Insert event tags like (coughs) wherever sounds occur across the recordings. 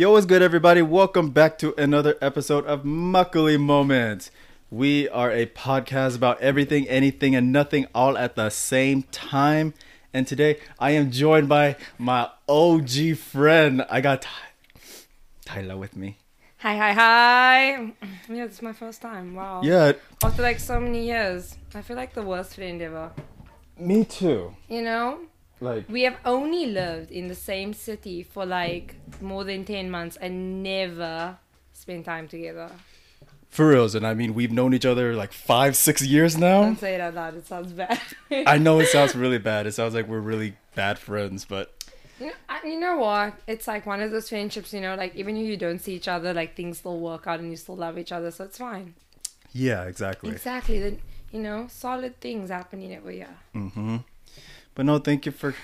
Yo, what's good, everybody? Welcome back to another episode of Muckily Moments. We are a podcast about everything, anything, and nothing all at the same time. And today I am joined by my OG friend. I got Ty- Tyler with me. Hi, hi, hi. Mm, yeah, this is my first time. Wow. Yeah, After like so many years, I feel like the worst friend ever. me too. You know? Like, We have only lived in the same city for like more than 10 months and never spent time together. for reals. And I mean, we've known each other like five, six years now. Don't say it out loud, it sounds bad. I know it sounds (laughs) really bad. It sounds like we're really bad friends, but You know, I- you know what? It's like one of those friendships, you know, like even if you don't see each other, like things still work out and you still love each other, so it's fine. yeah, exactly. Exactly. Then, you know, solid things happening every year, Mm-hmm. But no, thank you for.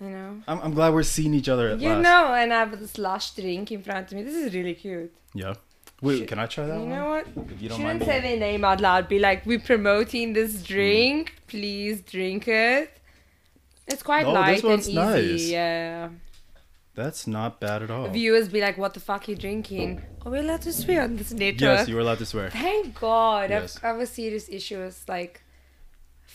you know? I'm, I'm glad we're seeing each other at You last. know, and I have this lush drink in front of me. This is really cute. Yeah. Wait, Should- can I try that you one? know what? If you don't Shouldn't mind. say their name out loud. Be like, we're promoting this mm. drink. Please drink it. It's quite No, this light and one's easy. nice. Yeah. That's not bad at all. Viewers be like, what the fuck are you drinking? Are we allowed to swear on this network? Yes, you were allowed to swear. Thank God. Yes. I've, I have a serious issue with like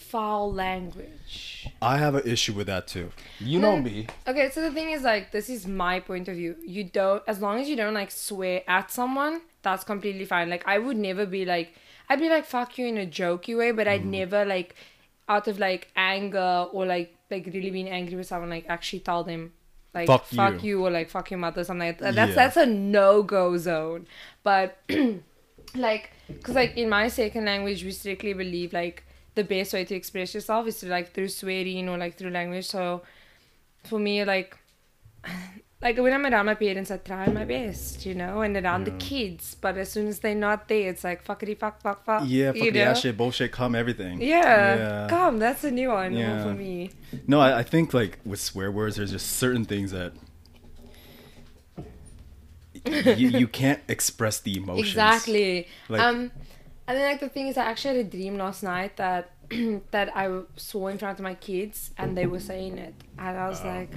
foul language. I have an issue with that too. You know me. Okay, so the thing is like this is my point of view. You don't as long as you don't like swear at someone, that's completely fine. Like I would never be like I'd be like fuck you in a jokey way, but I'd Mm. never like out of like anger or like like really being angry with someone like actually tell them like Fuck fuck, you. you. or like fuck your mother something like that. That's Yeah. that's a no go zone. But (clears throat) like because like in my second language we strictly believe like the best way to express yourself is to like through swearing or like through language so for me like (sighs) like when i'm around my parents i try my best you know and around the kids but as soon as they're not there it's like fuckity fuck fuck fuck Yeah, you fuck know? yeah, shit, bullshit, come everything. yeah. Yeah. come that's a new one Yeah. for me No, I, I think like with swear words, there's just certain things that (laughs) you, you can't express the emotions. Exactly. Like- um, and then like the thing is, I actually had a dream last night that (clears throat) that I saw in front of my kids, and they were saying it, and I was like,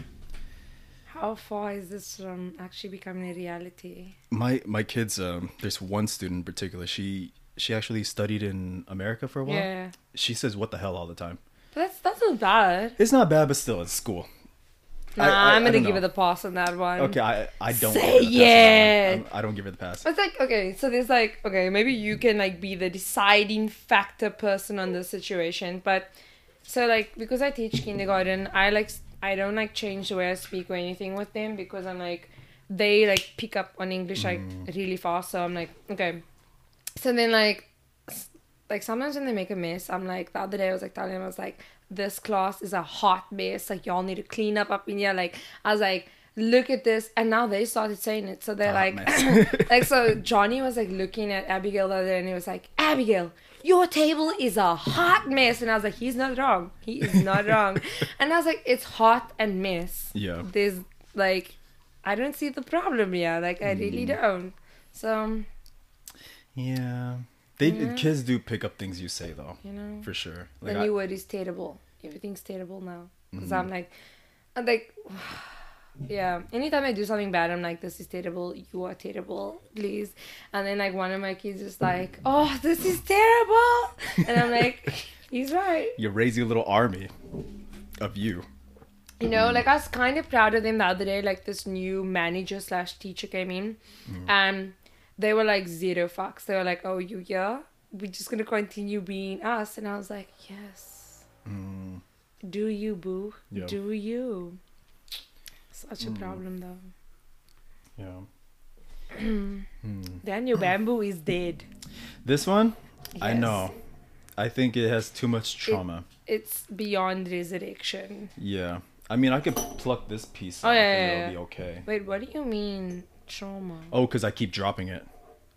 "How far is this from actually becoming a reality?" My my kids, um, there's one student in particular. She she actually studied in America for a while. Yeah, She says what the hell all the time. but that's that's not bad. It's not bad, but still, it's school. Nah, I- I- I, am gonna give know. it the pass on that one. Okay, I I don't Say give her the pass on that one. it. I'm- don't give it the pass. It's like okay, so there's like okay, maybe you can like be the deciding factor person on this situation, but so like because I teach kindergarten, I like I don't like change the way I speak or anything with them because I'm like they like pick up on English like mm. really fast, so I'm like okay. So then like like sometimes when they make a mess, I'm like the other day I was like telling them I was like this class is a hot mess, like y'all need to clean up up in here. Like I was like look at this, and now they started saying it, so they're hot like (laughs) like so Johnny was like looking at Abigail the other day and he was like, Abigail, your table is a hot mess. And I was like, he's not wrong. He is not wrong. (laughs) And I was like, it's hot and mess. Yeah. There's like, I don't see the problem here. Like, I really Mm. don't. So, Yeah, they Yeah. kids do pick up things you say though, you know, for sure. the Like I- new word is terrible. Everything's terrible now. Because Mhm. I'm like, I'm like, (sighs) yeah. Anytime I do something bad, I'm like, this is terrible. You are terrible, please. And then like one of my kids is like, oh, this is terrible. And I'm like, (laughs) he's right. you raise your little army of you. You know, like I was kind of proud of them the other day. Like this new manager slash teacher came in, and they were like zero fucks. They were like, "Oh, you yeah, we're just gonna continue being us." And I was like, "Yes, Mm, do you, boo? Yeah. Do you?" Such a Mm. problem though. yeah. (clears throat) Hmm. Daniel Bamboo is dead. This one, I know. I think it has too much trauma. It's beyond resurrection. yeah. I mean, I could pluck this piece Oh, off yeah, and yeah, it'll yeah. be okay. Wait, what do you mean trauma? Oh, because I keep dropping it.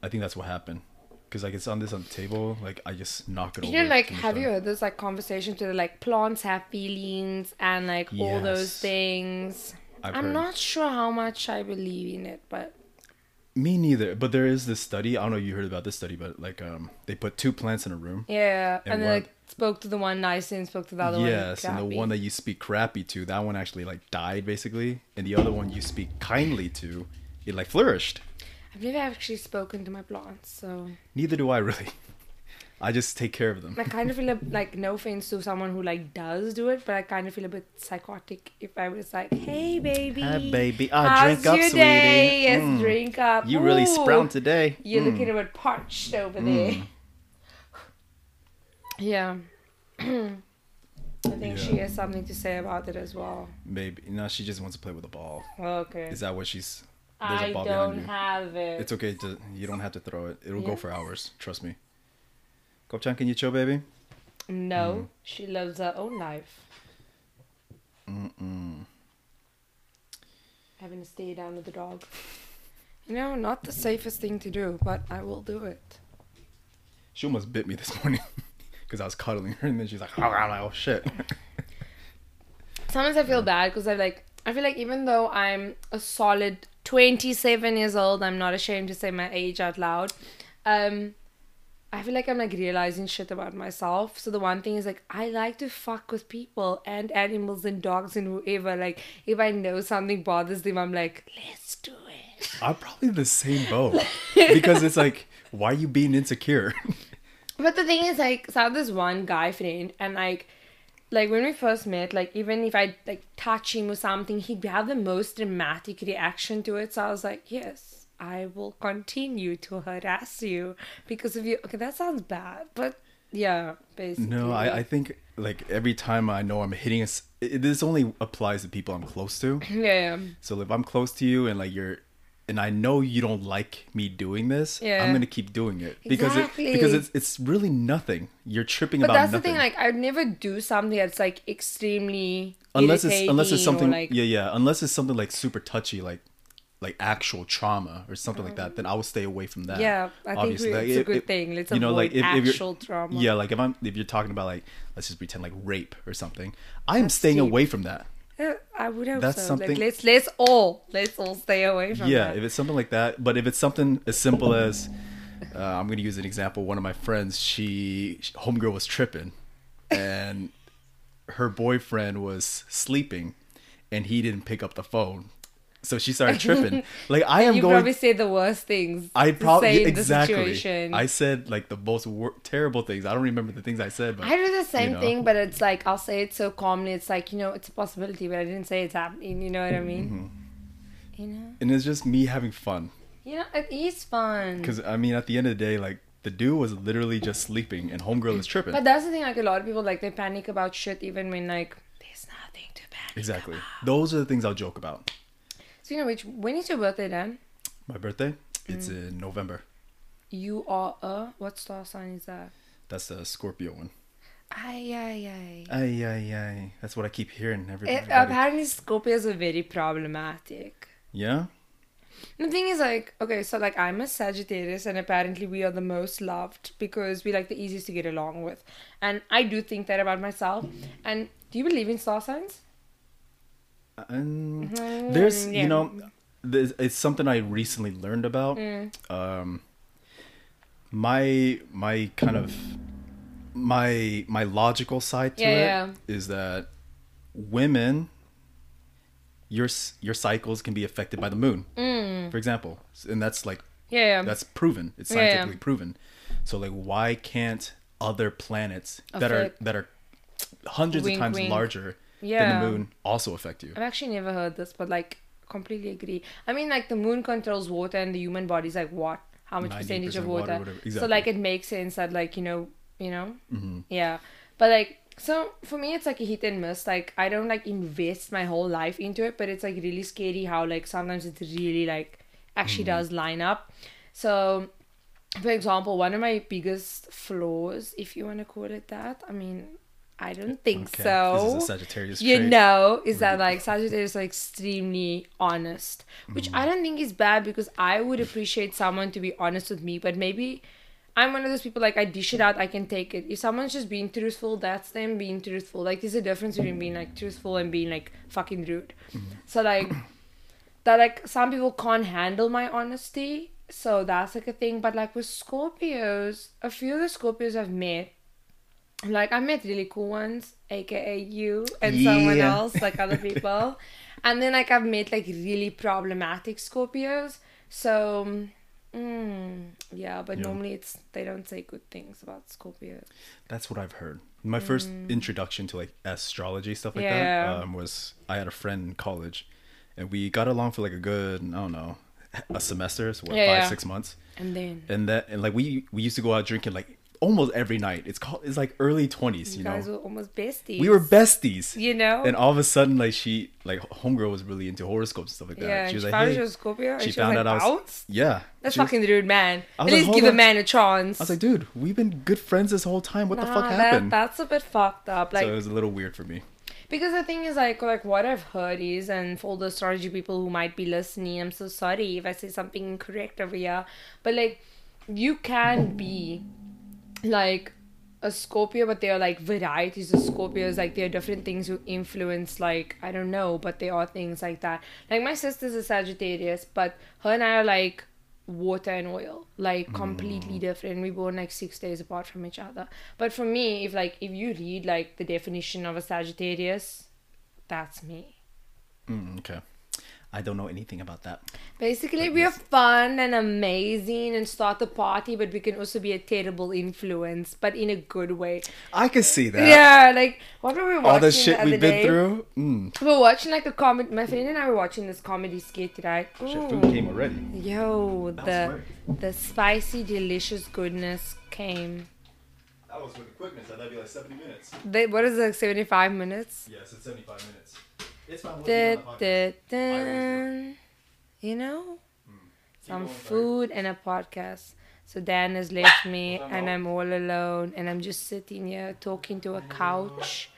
I think that's what happened. Because like it's on this on the table, like I just knock it You over. You know, like, have you time. heard this like conversation to the like plants have feelings and like all those things? I've I'm heard. not sure how much I believe in it, but Me neither. But there is this study. I don't know if you heard about this study, but like um, they put two plants in a room. yeah. And And, then one- like spoke to the one nice and spoke to the other yes, one. and the one that you speak crappy to, that one actually like died basically, and the other one you speak kindly to, it like flourished. I've never actually spoken to my plants, so Neither do I really. I just take care of them. I kind of feel a, like no offense to someone who like does do it, but I kind of feel a bit psychotic if I was like, "Hey, baby, Hi, baby. Ah, how's drink up, your sweetie. day? Yes, Mm. drink up. You really sprout today. You're Mm. looking a bit parched over there. Mm. Yeah. (clears throat) I think she has something to say about it as well. Maybe. No, she just wants to play with the ball. Okay. Is that what she's. There's a I ball don't you. have it. It's okay to. You don't have to throw it. It'll Yeah. go for hours. Trust me. Gopchang, can you chill, baby? no, Mm. she loves her own life. Mm-mm. Having to stay down with the dog. You know, not the safest thing to do, but I will do it. She almost bit me this morning (laughs) because I was cuddling her, and then she's like, "Oh, I'm like, oh shit." Sometimes I feel bad because I like I feel like even though I'm a solid 27 years old, I'm not ashamed to say my age out loud. Um, I feel like I'm like realizing shit about myself. So the one thing is like I like to fuck with people and animals and dogs and whoever. Like if I know something bothers them, I'm like, let's do it. I'm probably the same boat (laughs) because it's like, why are you being insecure? But the thing is, like, so I have this one guy friend, and like, like when we first met, like even if I like touch him or something, he'd have the most dramatic reaction to it. So I was like, yes, I will continue to harass you because of you. Okay, that sounds bad, but yeah, basically. no, I, I think like every time I know I'm hitting a, it, this only applies to people I'm close to. (laughs) yeah, So if I'm close to you and like you're, and I know you don't like me doing this, Yeah. I'm gonna keep doing it because Exactly. it because it's it's really nothing. You're tripping but about But that's nothing. the thing. Like, I'd never do something that's like extremely unless it's unless it's something like yeah yeah unless it's something like super touchy like like actual trauma or something like that then I will stay away from that. Yeah, I think we, Like, it's a good if- thing. Let's you know, like, avoid if- if you're- actual trauma. Yeah, like if I'm if you're talking about like let's just pretend like rape or something, I am staying deep. away from that. I would hope That's so. something- Like, let's let's all let's all stay away from yeah that. if it's something like that but if it's something as simple as uh, i'm going to use an example one of my friends she homegirl was tripping and her boyfriend was sleeping and he didn't pick up the phone so she started tripping (laughs) like i am you going probably say the worst things. i probably say in exactly The situation. i said like the most wor- terrible things i don't remember the things i said but I do the same know. thing, but it's like I'll say it so calmly. It's like you know, it's a possibility, but I didn't say it's happening. You know what I mean? Mm-hmm. You know, and it's just me having fun you know, it is fun. because i mean at the end of the day like the dude was literally just sleeping and homegirl is tripping But that's the thing. Like a lot of people, like they panic about shit, even when like there's nothing to panic. exactly those are the things i'll joke about So you know, which when is your birthday, Dan? My birthday? It's Mm. in November. You are a what star sign is that? That's the Scorpio one. Ay ay ay. Ay, ay, ay. That's what I keep hearing. Everybody. apparently, Scorpios are very problematic. yeah? The thing is, like, okay, so like I'm a Sagittarius, and apparently we are the most loved because we like the easiest to get along with, and I do think that about myself. And do you believe in star signs? And Mm, there's, yeah. you know, there's, it's something I recently learned about. Mm. Um, my, my kind of, my, my logical side to Yeah, it is that women, your, your cycles can be affected by the moon, Mm. for example. And that's like Yeah, yeah. That's proven. It's Yeah, yeah. scientifically proven. So like why can't other planets that are that are hundreds Wink, of times wink. larger yeah. than the moon also affect you? I've actually never heard this, but like completely agree. I mean, like the moon controls water, and the human body's like what? How much percentage of water, water? whatever. So like it makes sense that like you know, you know, hmm yeah. But like so for me, it's like a hit and miss. Like I don't like invest my whole life into it, but it's like really scary how like sometimes it's really like actually Mm-hmm. does line up. So. For example, one of my biggest flaws, if you want to call it that, I mean, I don't think Okay. so This is a Sagittarius you trait. know is that like Sagittarius are extremely honest, which Mm. I don't think is bad because I would appreciate someone to be honest with me, but maybe I'm one of those people like I dish it out, I can take it. If someone's just being truthful, that's them being truthful. Like there's a difference between being like truthful and being like fucking rude. Mm-hmm. So like that like some people can't handle my honesty. So that's like a thing. But like with Scorpios, a few of the Scorpios I've met, like I met really cool ones, aka you and someone else, like other (laughs) people. And then like I've met like really problematic Scorpios. So mm, yeah, but Yeah. normally it's they don't say good things about Scorpios. That's what I've heard. My first introduction to like astrology stuff like Mm. Yeah. that um, was I had a friend in college, and we got along for like a good I don't know a semester, so what Yeah, five yeah. six months, And then and that and like we we used to go out drinking like almost every night. It's called it's like early twenties, you, you, guys know. were almost besties. We were besties. You know? And all of a sudden, like she, like homegirl was really into horoscopes and stuff like that. yeah, she was she like, found hey, she was Scorpio. she she found was out I was- yeah. That's She was- fucking rude, man. At like, least hold give a man a chance. I was like, dude, we've been good friends this whole time. What the fuck happened? That, that's a bit fucked up. Like, so it was a little weird for me. because the thing is, like, like what I've heard is, and for all the astrology people who might be listening, I'm so sorry if I say something incorrect over here, but like, you can be like a Scorpio, but there are like varieties of Scorpios. Like there are different things who influence. Like I don't know, but there are things like that. Like my sister's a Sagittarius, but her and I are like water and oil, like completely different. We born like six days apart from each other. But for me, if like if you read like the definition of a Sagittarius, that's me. Mm, okay. I don't know anything about that. Basically, But we are fun and amazing and start the party, but we can also be a terrible influence, but in a good way. I can see that. Yeah, like what were we watching All the shit the we've been day? through. Mm. We were watching like a comedy. My friend and I were watching this comedy skit, right? Shit, food came already. Yo, the the spicy, delicious goodness came. That was with quickness. That'd be like 70 minutes. They, what is it, like seventy five minutes? Yes, it's 75 minutes. It's fine. Da, da, da. You know, some food and a podcast. So Dan has left me, and I'm all alone, and I'm just sitting here talking to a couch,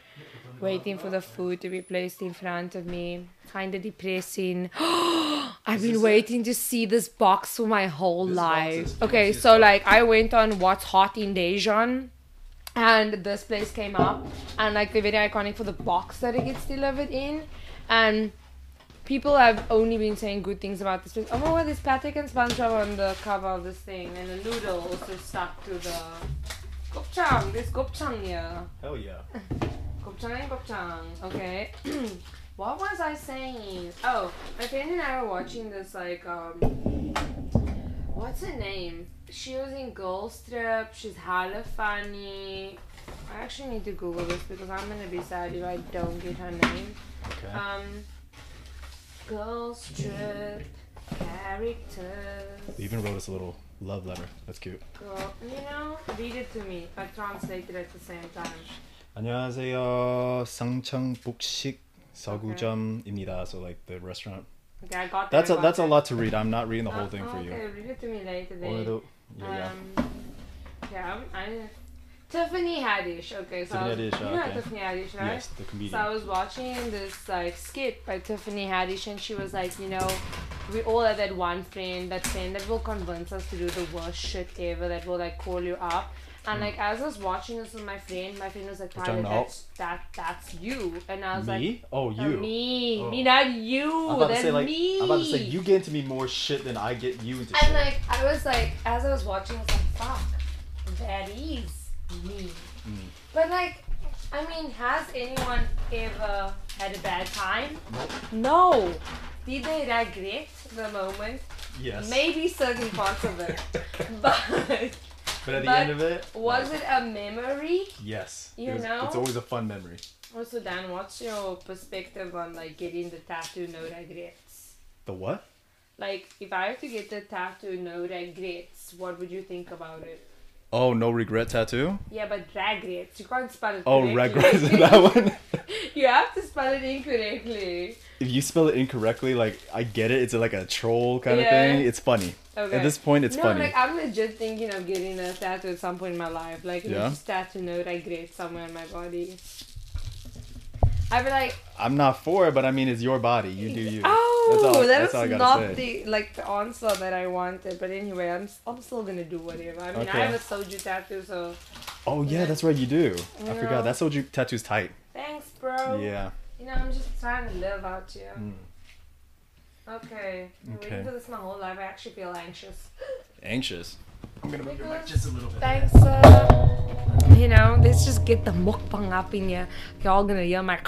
waiting for the food to be placed in front of me. Kind of depressing. (gasps) I've been waiting to see this box for my whole life. Okay, so like I went on What's Hot in Daejeon and this place came up and like they're very iconic for the box that it gets delivered in and people have only been saying good things about this place. Oh my god, there's Patrick and SpongeBob on the cover of this thing and a noodle also stuck to the gopchang. There's gopchang here. Hell yeah. (laughs) Gopchang and gopchang. Okay. (clears throat) what was I saying? Oh, my friend and I were watching this like um what's her name? she was in Girls Trip. She's hella funny. I actually need to Google this because I'm gonna be sad if I don't get her name. Okay. Um, character. characters. They even wrote us a little love letter. That's cute. Girl, you know, read it to me. I translate it at the same time. 안녕하세요. 상청복식 서구점입니다. So like the restaurant. Okay, I got that. That's a that's a lot to read. I'm not reading the whole thing for oh, you. Okay, read it to me later. Then. Yeah. Yeah, um, I. Tiffany Haddish. Okay, so Tiffany Haddish. was, you know okay. Tiffany Haddish, right? Yes, the comedian. So I was watching this like skit by Tiffany Haddish, and she was like, you know, we all have that one friend, that friend that will convince us to do the worst shit ever, that will like call you up and like as I was watching this with my friend, my friend was like, Tyler, that's that that's you, and I was like, me? oh, "No, you. me, Oh. me, not you, I'm about to that's say like me. I'm about to say you get into me more shit than I get you into And shit. like I was like, as I was watching, I was like, fuck, that is me. Mm. But like, I mean, has anyone ever had a bad time? No. Did they regret the moment? yes. Maybe certain parts of it. (laughs) but But at the but end of it, was like, it a memory? Yes. You It was- know? It's always a fun memory. Also, Dan, what's your perspective on like getting the tattoo no regrets? The what? Like, if I have to get the tattoo no regrets, what would you think about it? Oh, no regret tattoo. Yeah, but regrets. You can't spell it Oh, correctly. regrets. (laughs) that one. (laughs) you have to spell it incorrectly. if you spell it incorrectly, like I get it. It's like a troll kind of thing. It's funny. Okay. At this point, it's no, funny. like I'm legit thinking of getting a tattoo at some point in my life. Like, Yeah? just tattoo no regrets somewhere on my body. I'd be like, I'm not for it, but I mean, it's your body. You do you. oh, That's all- that that's is all not say. the like the answer that I wanted. But anyway, I'm I'm still gonna do whatever. I mean, Okay. I have a soju tattoo, so Oh yeah, that's right. You do. I Yeah. forgot. That soju tattoo's tight. thanks, bro. Yeah. You know, I'm just trying to live out here. Mm. Okay. I'm Okay. waiting for this my whole life. I actually feel anxious. Anxious. I'm gonna move your mic just a little bit. Thanks, uh, you know, let's just get the mukbang up in here. You're all gonna yell my. (laughs)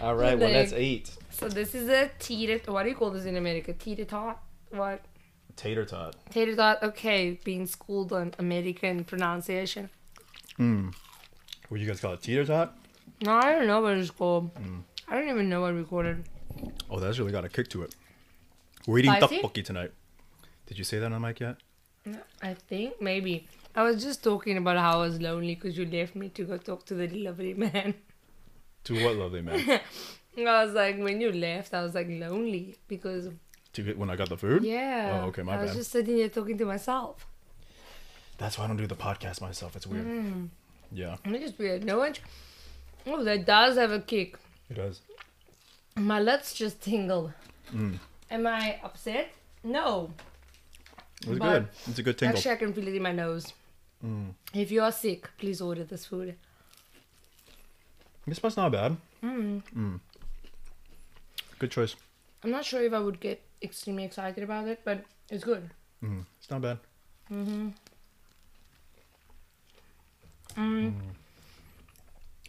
All right, well, Like- let's eat. So this is a tater. What do you call this in America? Tater tot. What? Tater tot. Tater tot. Okay, being schooled on American pronunciation. Mm. What do you guys call it? Teeter tot? No, I don't know what it's called. Mm. I don't even know I recorded. Oh, that's really got a kick to it. We're eating Spicy? tteokbokki tonight. Did you say that on mic yet? I think maybe. I was just talking about how I was lonely because you left me to go talk to the lovely (laughs) man. To what lovely man? (laughs) I was like, when you left, I was like lonely because to get when I got the food? yeah. Oh, okay, my bad. I was just sitting here talking to myself. That's why I don't do the podcast myself. It's weird. Mm. Yeah, it's just weird. No one. Oh, that does have a kick. It does. My lips just tingled. Mm. Am I upset? No. It was But- good. It's a good tingle. Actually, I can feel it in my nose. Mm. If you are sick, please order this food. This spot's not bad. Mm. Mm. Good choice. I'm not sure if I would get extremely excited about it, but it's good. Mm. It's not bad. Mm-hmm. Mm.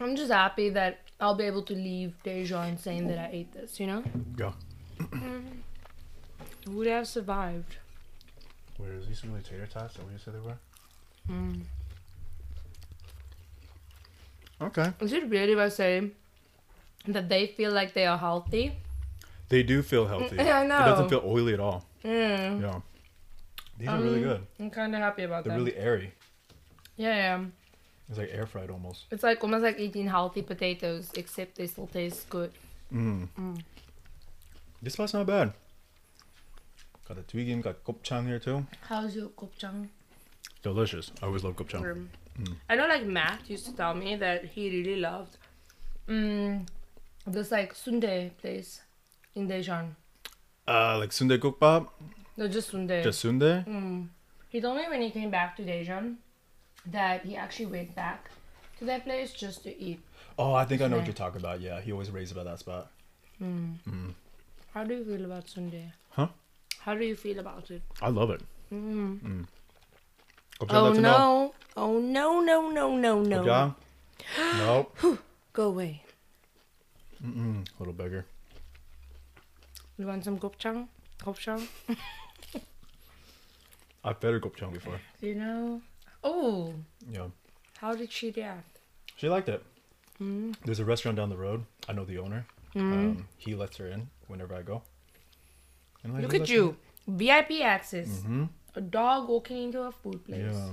I'm just happy that I'll be able to leave Daejeon saying that I ate this, you know? Yeah. (clears throat) Would have survived. Where is these really tater tots? Is that what you said they were? Mm. Okay. Is it weird if I say that they feel like they are healthy? They do feel healthy. Yeah, (laughs) I know. It doesn't feel oily at all. Mm. Yeah. These are really Um, good. I'm kind of happy about that. They're that. really airy. yeah, yeah. It's like air fried almost. It's like almost like eating healthy potatoes, except they still taste good. Mm. Mm. This spot's not bad. Got the twigim, got gopchang here too. How's your gopchang? Delicious. I always love gopchang. Mm. I know, like Matt used to tell me that he really loved mm, this like sundae place in Daejeon. Uh, like sundae gukbap, No, just sundae. just sundae. Mm. He told me when he came back to Daejeon that he actually went back to that place just to eat. Oh, I think I know what you're talking about. Yeah, he always raves about that spot. Mm. Mm. How do you feel about sundae? Huh? How do you feel about it? I love it. Mm. Gopchang, Oh to know. no! Oh no! No! No! No! No! Gopchang? (gasps) nope. Go away. Mm-mm. Little beggar. You want some gopchang? Gopchang? I've fed her gopchang before. (laughs) You know? Oh, Yeah. how did she react? She liked it. Mm. There's a restaurant down the road. I know the owner. Mm. Um, he lets her in whenever I go. And I Look at you, VIP access. Mm-hmm. A dog walking into a food place. Yeah.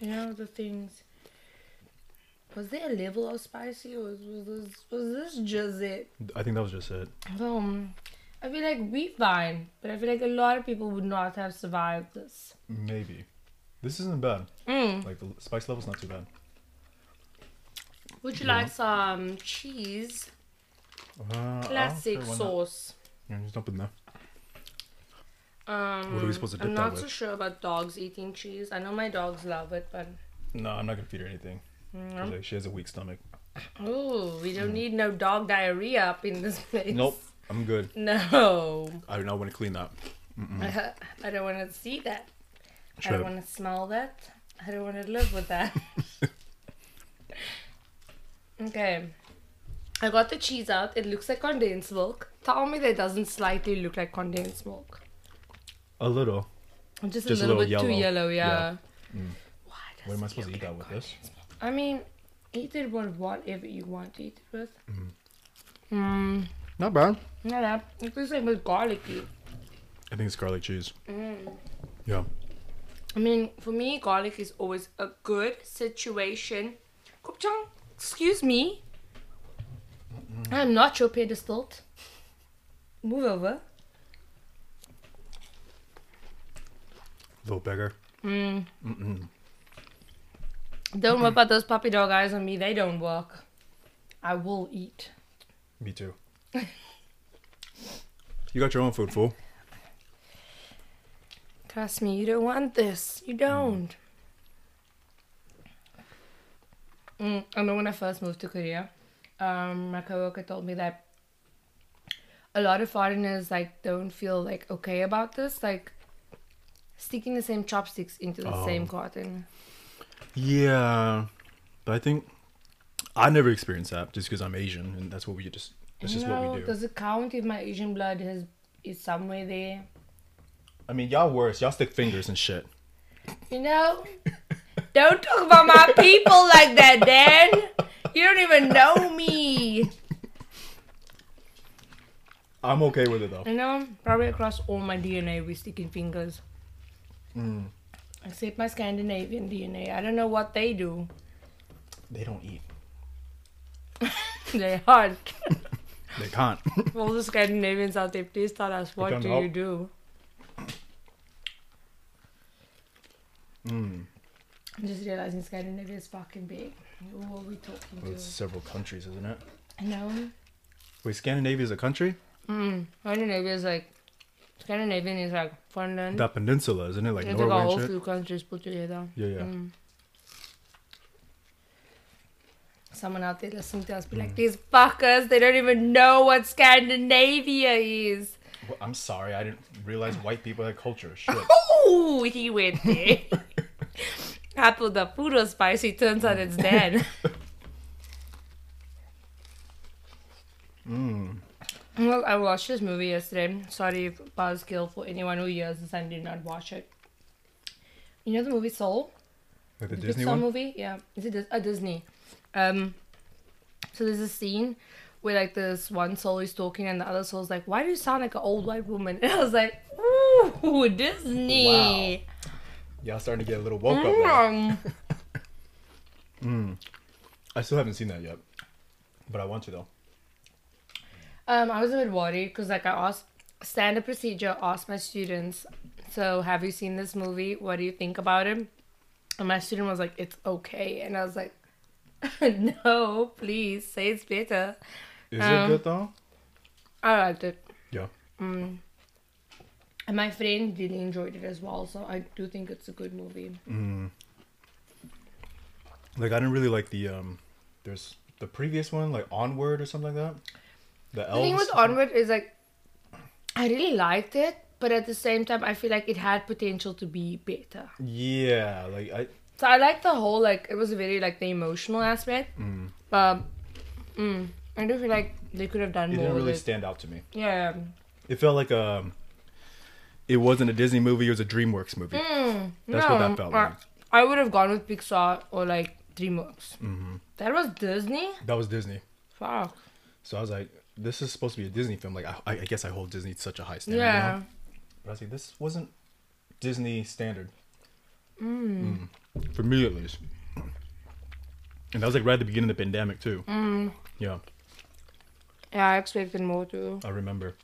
You know the things. Was there a level of spicy, or was, was this was this just it? I think that was just it. Um, I feel like we fine, but I feel like a lot of people would not have survived this. Maybe. This isn't bad. Mm. Like the spice level's not too bad. Would you Yeah. like some cheese? Uh, Classic sure, sauce. Yeah, just dump it in there. Um, What are we supposed to dip I'm not with? so sure about dogs eating cheese. I know my dogs love it, but No, I'm not gonna feed her anything. mm, like, she has a weak stomach. oh, we don't need no dog diarrhea up in this place. Mm. Nope, I'm good. (laughs) No, I do not want to clean that. I don't want to see that. I don't want to smell that. I don't want to live with that. (laughs) okay. I got the cheese out. It looks like condensed milk. Tell me that doesn't slightly look like condensed milk. A little. Just, Just a a little, little bit too yellow. yellow, yeah. Yeah. Mm. Why What am I supposed to eat that with this? milk? I mean, eat it with whatever you want to eat it with. Mm. Mm. Not bad. Yeah, that. It tastes like with garlicky. I think it's garlic cheese. Mm. Yeah. I mean, for me, garlic is always a good situation. Gopchang, excuse me. I'm not your pedestal. Move over. Little bigger. Mm. Mm-mm. Don't whip out those puppy dog eyes on me. They don't work. I will eat. Me too. (laughs) you got your own food, fool. Trust me, you don't want this. You don't. Mm, I know when I first moved to Korea, um, my coworker told me that a lot of foreigners like don't feel like okay about this, like sticking the same chopsticks into the Oh. same carton. Yeah, but I think I never experienced that just because I'm Asian and that's what we just that's just no, what we do. Does it count if my Asian blood has is somewhere there? I mean, y'all worse. Y'all stick fingers and shit. You know? don't talk about my people like that, Dan. You don't even know me. I'm okay with it though. You know, probably across all my DNA we're sticking fingers. Mm. Except my Scandinavian DNA. I don't know what they do. They don't eat. (laughs) They hunt. They can't. all the Scandinavians out there, please tell us what do help. you do? Mm. I'm just realizing Scandinavia is fucking big. Who are we talking Well, to? it's several countries, isn't it? I know. Wait, Scandinavia is a country? Mm. Scandinavia is like Scandinavian is like Finland. That peninsula, isn't it? Like it's like a Norway whole and shit. few countries put together. Yeah, yeah. Mm. Someone out there listening to us be Mm. like, these fuckers, they don't even know what Scandinavia is. Well, I'm sorry, I didn't realize white people had culture. (laughs) Shit. Oh, he went there. (laughs) I thought the food was spicy. Turns out it's dead. mm. well, I watched this movie yesterday. Sorry, if buzzkill for anyone who hears this and did not watch it. You know the movie Soul? Like the The Disney Pixar one? movie? Yeah, is it Dis- a Disney? Um, so there's a scene where like this one soul is talking and the other soul's like, "Why do you sound like an old white woman?" (laughs) And I was like, "Ooh, Disney." Y'all starting to get a little woke up. Mm. (laughs) Mm. I still haven't seen that yet. But I want to though. Um, I was a bit worried because like I asked standard procedure, asked my students, "So have you seen this movie? What do you think about it?" And my student was like, "It's okay," and I was like, (laughs) "No, please say it's better." Is Um, it good though? I liked it. Yeah. Mm. And my friend really enjoyed it as well, so I do think it's a good movie. Mm. Like I didn't really like the um there's the previous one, like Onward or something like that. The The thing with Onward is like, I really liked it, but at the same time, I feel like it had potential to be better. Yeah, like I So I like the whole like it was a very like the emotional aspect, mm, but mm, I do feel like they could have done it more didn't really stand out to me. Yeah. It felt like um it wasn't a Disney movie, it was a DreamWorks movie. Mm, That's no, what that felt like. I would have gone with Pixar or like DreamWorks. hmm That was Disney. That was Disney. Fuck. So I was like, this is supposed to be a Disney film. Like I, I guess I hold Disney to such a high standard. Yeah. But I was like, this wasn't Disney standard. Mm. Mm. For me at least. And that was like right at the beginning of the pandemic too. Mm. Yeah, Yeah, I expected more too. I remember.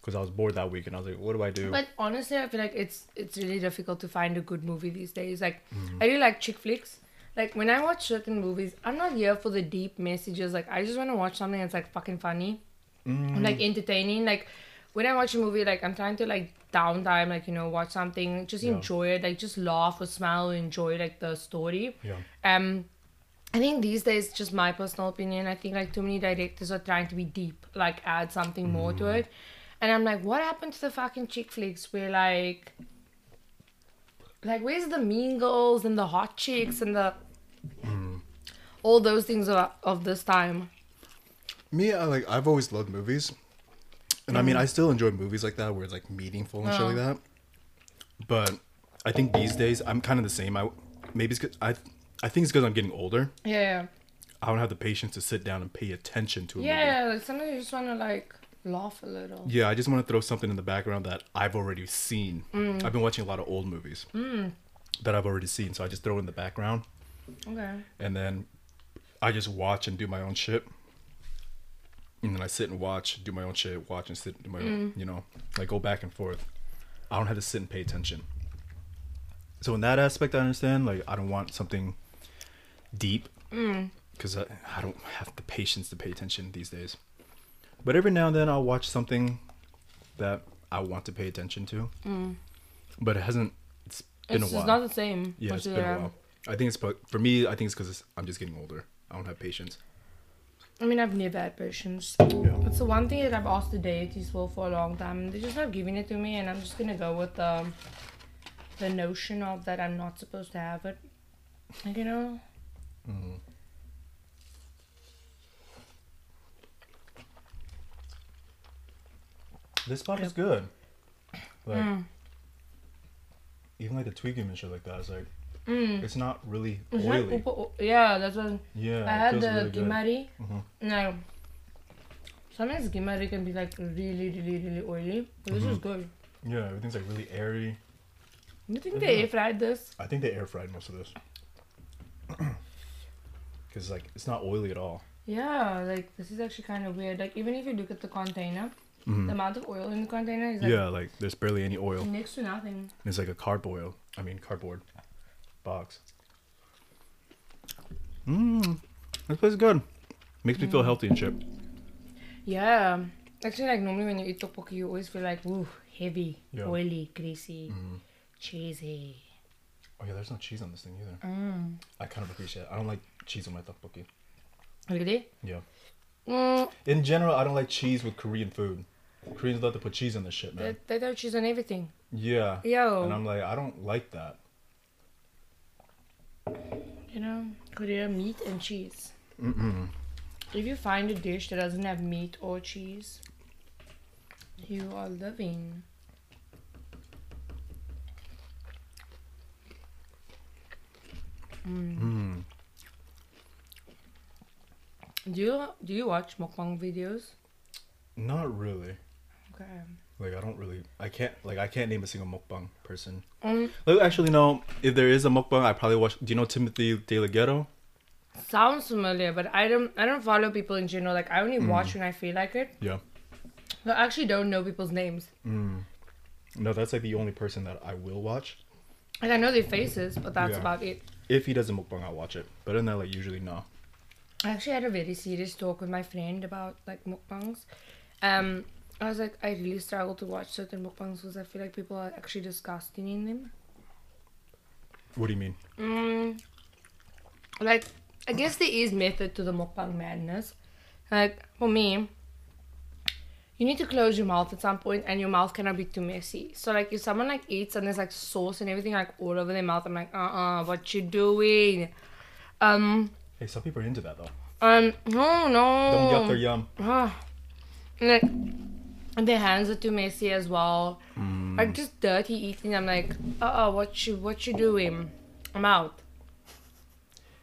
Because I was bored that week and I was like, what do I do? But honestly, I feel like it's it's really difficult to find a good movie these days. Like, Mm. I really like chick flicks. Like when I watch certain movies, I'm not here for the deep messages. Like I just want to watch something that's like fucking funny, Mm. like entertaining. Like when I watch a movie, like I'm trying to like downtime, like you know, watch something, just Yeah. enjoy it, like just laugh or smile, or enjoy like the story. yeah. Um, I think these days, just my personal opinion, I think like too many directors are trying to be deep, like add something more to it. And I'm like, what happened to the fucking chick flicks where like, like where's the mean girls and the hot chicks and the hmm. all those things of, of this time? Me, I like I've always loved movies, and I mean mm. I still enjoy movies like that where it's like meaningful and shit like oh. that. But I think these days I'm kind of the same. I maybe it's 'cause- I I think it's because I'm getting older. Yeah, I don't have the patience to sit down and pay attention to a movie. yeah. Like sometimes you just want to like laugh a little. Yeah, I just want to throw something in the background that I've already seen. Mm. I've been watching a lot of old movies mm. that I've already seen, so I just throw in the background Okay. and then I just watch and do my own shit. And then I sit and watch, do my own shit, watch and sit, do my own, mm. you know, like go back and forth. I don't have to sit and pay attention. So in that aspect, I understand. Like I don't want something deep mm. because I, I don't have the patience to pay attention these days. But every now and then, I'll watch something that I want to pay attention to. But it hasn't. It's been It's a while. It's just not the same. Yeah, it's Which, been a while. I think it's for me. I think it's because I'm just getting older. I don't have patience. I mean, I've never had patience. Yeah. It's the one thing that I've asked the deities for for a long time. They're just not giving it to me, and I'm just gonna go with the the notion of that I'm not supposed to have it. Like you know, Mm. This spot is good. Like Mm. even like the twigim and shit like that. It's like Mm. it's not really It's oily. upo- o- yeah, that's what Yeah, I had the really gimari. Mhm. No. Sometimes gimari can be like really, really, really oily. But this is Mhm. good. Yeah, everything's like really airy. You think they air fried this? I think they air fried most of this. (clears throat) Cause like it's not oily at all. Yeah, like this is actually kind of weird. Like even if you look at the container, the Mhm. amount of oil in the container is like Yeah, like there's barely any oil. next to nothing. It's like a cardboard. I mean cardboard box. Mmm, this place is good. Makes me feel Mm. healthy and shit. Yeah. Actually, like normally when you eat tteokbokki, you always feel like, ooh, heavy, Yeah. oily, greasy, Mm. cheesy. Oh yeah, there's no cheese on this thing either. Mm. I kind of appreciate. it. I don't like cheese on my tteokbokki. Really? Yeah. Mm, In general, I don't like cheese with Korean food. Koreans love to put cheese on this shit, they, man. they throw cheese on everything. Yeah. Yo. And I'm like, I don't like that. You know, Korea meat and cheese. Mm-mm. If you find a dish that doesn't have meat or cheese, you are living. Mm. Mm. Do you do you watch mukbang videos? Not really. Okay. Like I don't really. I can't. Like I can't name a single mukbang person. Um, Like actually, no. If there is a mukbang, I probably watch. Do you know Timothy De La Ghetto? sounds familiar, but I don't I don't follow people in general. Like I only watch when I feel like it. Yeah. So I actually don't know people's names. Mm. No, that's like the only person that I will watch. Like I know their faces, but that's Yeah. about it. If he does a mukbang, I'll watch it. But in that, like usually no. I actually had a very serious talk with my friend about like mukbangs. Um, I was like, I really struggle to watch certain mukbangs because I feel like people are actually disgusting in them. What do you mean? Mm, like, I guess there is method to the mukbang madness. Like for me, you need to close your mouth at some point, and your mouth cannot be too messy. So like, if someone like eats and there's like sauce and everything like all over their mouth, I'm like, uh, uh what you doing? Um, Hey, some people are into that though. um, no, no. Don't yuck their yum. Ah, and like, and their hands are too messy as well. Mm. Like just dirty eating. I'm like, uh oh, what you, what you doing? I'm out.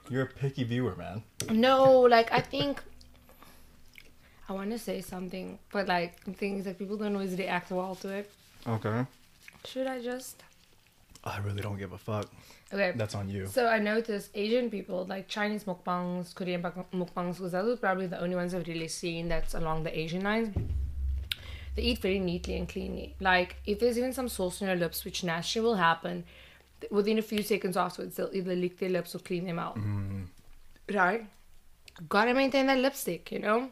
You're a picky viewer, man. No, like I think I want to say something, but like things that people don't always react well to it. Okay. Should I just? I really don't give a fuck. Okay. That's on you. So I noticed Asian people like Chinese mukbangs, Korean mukbangs, because those are probably the only ones I've really seen that's along the Asian lines. They eat very neatly and cleanly. Like if there's even some sauce on your lips, which naturally will happen, within a few seconds afterwards, they'll either lick their lips or clean them out. Mm. Right? Gotta maintain that lipstick, you know.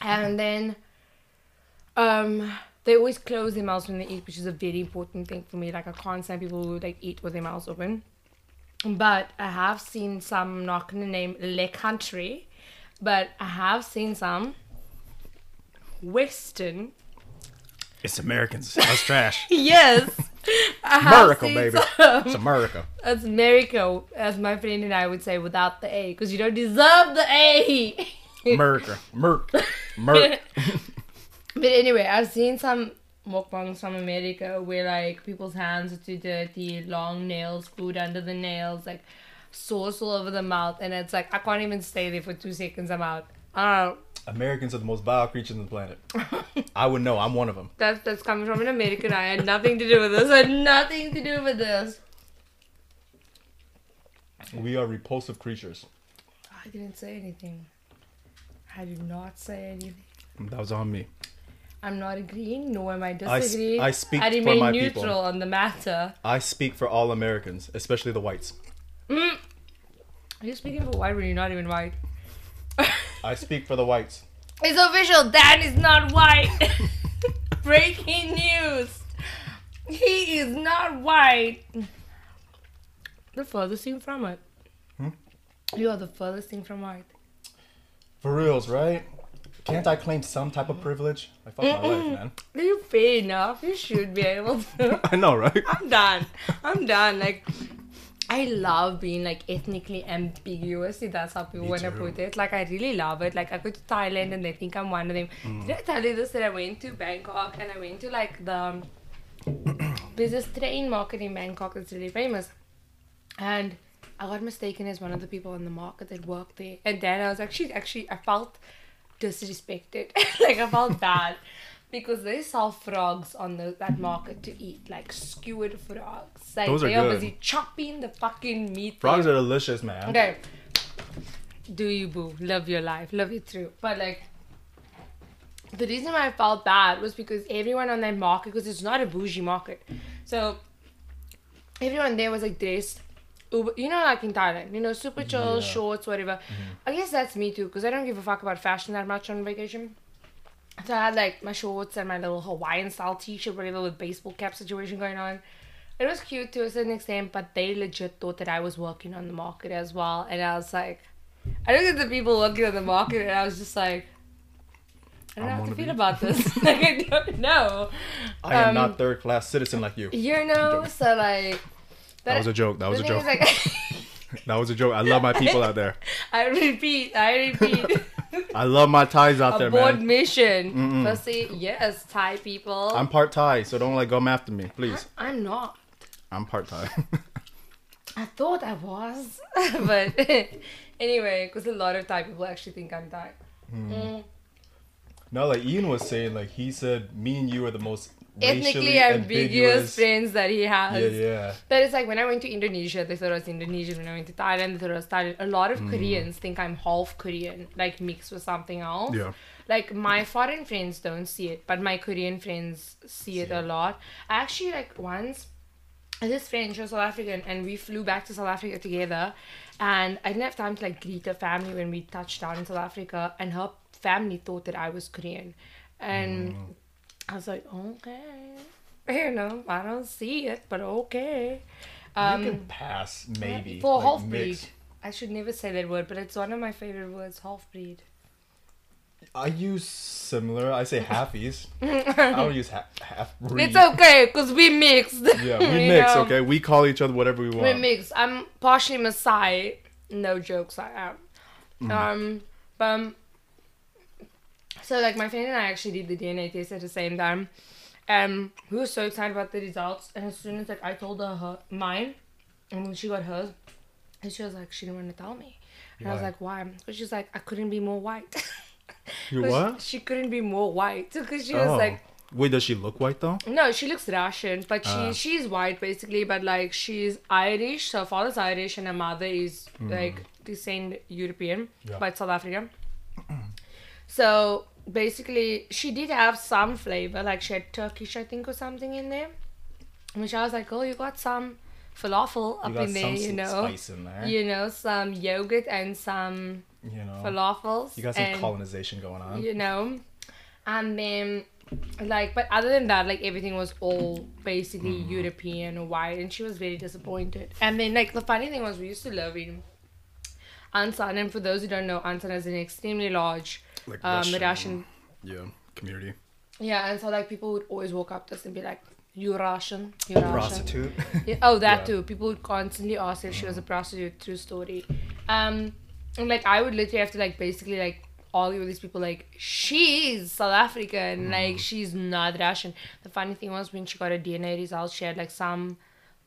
And then, um, they always close their mouths when they eat, which is a very important thing for me. Like I can't stand people who like eat with their mouths open. But I have seen some. I'm not gonna name Le Country, but I have seen some Western. It's Americans. That's trash. (laughs) Yes, America, baby. some. It's America. It's America, as my friend and I would say, without the A, because you don't deserve the A. America. Merc. (laughs) Merc. But anyway, I've seen some mukbangs from America where like people's hands are too dirty, long nails, food under the nails, like sauce all over the mouth, and it's like I can't even stay there for two seconds. I'm out. I. Americans are the most vile creatures on the planet. (laughs) I would know. I'm one of them. That's that's coming from an American. I had nothing to do with this. I had nothing to do with this. We are repulsive creatures. I didn't say anything. I did not say anything. That was on me. I'm not agreeing, nor am I disagreeing. I speak I for remain my neutral people. on the matter. I speak for all Americans, especially the whites. Are you speaking for white when you're not even white? (laughs) I speak for the whites. It's official. Dan is not white. (laughs) Breaking news. He is not white. The furthest thing from it. Hmm? You are the furthest thing from white. For reals, right? Can't I claim some type of privilege? I fuck my life, man. You pay enough. You should be able to. (laughs) I know, right? I'm done. I'm done. Like, I love being like ethnically ambiguous. If that's how people want to put it. Like I really love it. Like I go to Thailand and they think I'm one of them. Mm. Did I tell you this? That I went to Bangkok and I went to like the (clears throat) there's this train market in Bangkok that's really famous, and I got mistaken as one of the people in the market that worked there. And then I was actually actually I felt disrespected. (laughs) like I felt bad. Because they sell frogs on the, that market to eat, like skewered frogs. Like Those are they are good. busy chopping the fucking meat. Frogs there. are delicious, man. Okay. Do you boo? love your life. love it through. But like the reason why I felt bad was because everyone on that market, because it's not a bougie market. So everyone there was like dressed uber, you know, like in Thailand, you know, super chill, Yeah. Mm-hmm. shorts, whatever. I guess that's me too, because I don't give a fuck about fashion that much on vacation. So I had like my shorts and my little Hawaiian style t shirt, whatever, with baseball cap situation going on. It was cute to a certain extent, but they legit thought that I was working on the market as well. And I was like, I looked at the people working on the market and I was just like, I don't I'm know how to feel you. about this. (laughs) (laughs) like, I don't know. I am Um, not third class citizen like you. You know, so like. That was a joke. That was a joke. like, (laughs) That was a joke. I love my (laughs) people out there. I repeat, I repeat. (laughs) I love my Thais out there, Aboard man. mission. Mm-mm. Firstly, yes, Thai people. I'm part Thai, so don't like come after me, please. I'm not. I'm part Thai. I thought I was, but anyway, because a lot of Thai people actually think I'm Thai. Mm. no, like Ian was saying, like he said, me and you are the most Ethnically racially ambiguous friends that he has. Yeah, yeah. But it's like when I went to Indonesia, they thought I was Indonesian. When I went to Thailand, they thought I was Thailand. A lot of Mm. Koreans think I'm half Korean, like mixed with something else. Yeah. Like my foreign friends don't see it, but my Korean friends see it a lot. I actually like once this friend, she was South African, and we flew back to South Africa together. And I didn't have time to like greet her family when we touched down in South Africa, and her family thought that I was Korean, and Mm. I was like, okay, you know, I don't see it, but okay. you Um, can pass, maybe. for like, half breed. mix. I should never say that word, but it's one of my favorite words, half breed. I use similar. I say halfies. (laughs) I don't use half half breed. It's okay, because we mixed. (laughs) Yeah, we (laughs) you mix. know? Okay, we call each other whatever we want. We want. mix. I'm partially Maasai. No jokes, I am. Mm. Um, but um, so like my friend and I actually did the DNA test at the same time. Um, we were so excited about the results, and as soon as like I told her, her mine, and when she got hers, and she was like, she didn't want to tell me. And I was like, why? Because she's like, I couldn't be more white. (laughs) You what? She couldn't be more white because she was Oh. like, Wait, does she look white though? no, she looks Russian, but she Ah. she's white basically, but like she's Irish. So her father's Irish and her mother is like descent European, Yeah. but South African. (clears throat) so basically, she did have some flavor, like she had Turkish, I think, or something in there. Which I was like, oh, you got some falafel up in there, you know, spice in there. you know, some yogurt and some You know, falafels. you got some and, colonization going on. you know and then like but other than that like everything was all basically Mm-hmm. european or white and she was very disappointed and then like the funny thing was we used to live in ansan and for those who don't know ansan is an extremely large Like um Russian- russian Yeah, community. yeah and so like people would always walk up to us and be like you russian you russian Prostitute. (laughs) yeah, oh, that Yeah. too. People would constantly ask if she was a prostitute. True story. Um, and like I would literally have to like basically like argue with these people like she's South African, like she's not Russian. The funny thing was when she got her DNA results, she had like some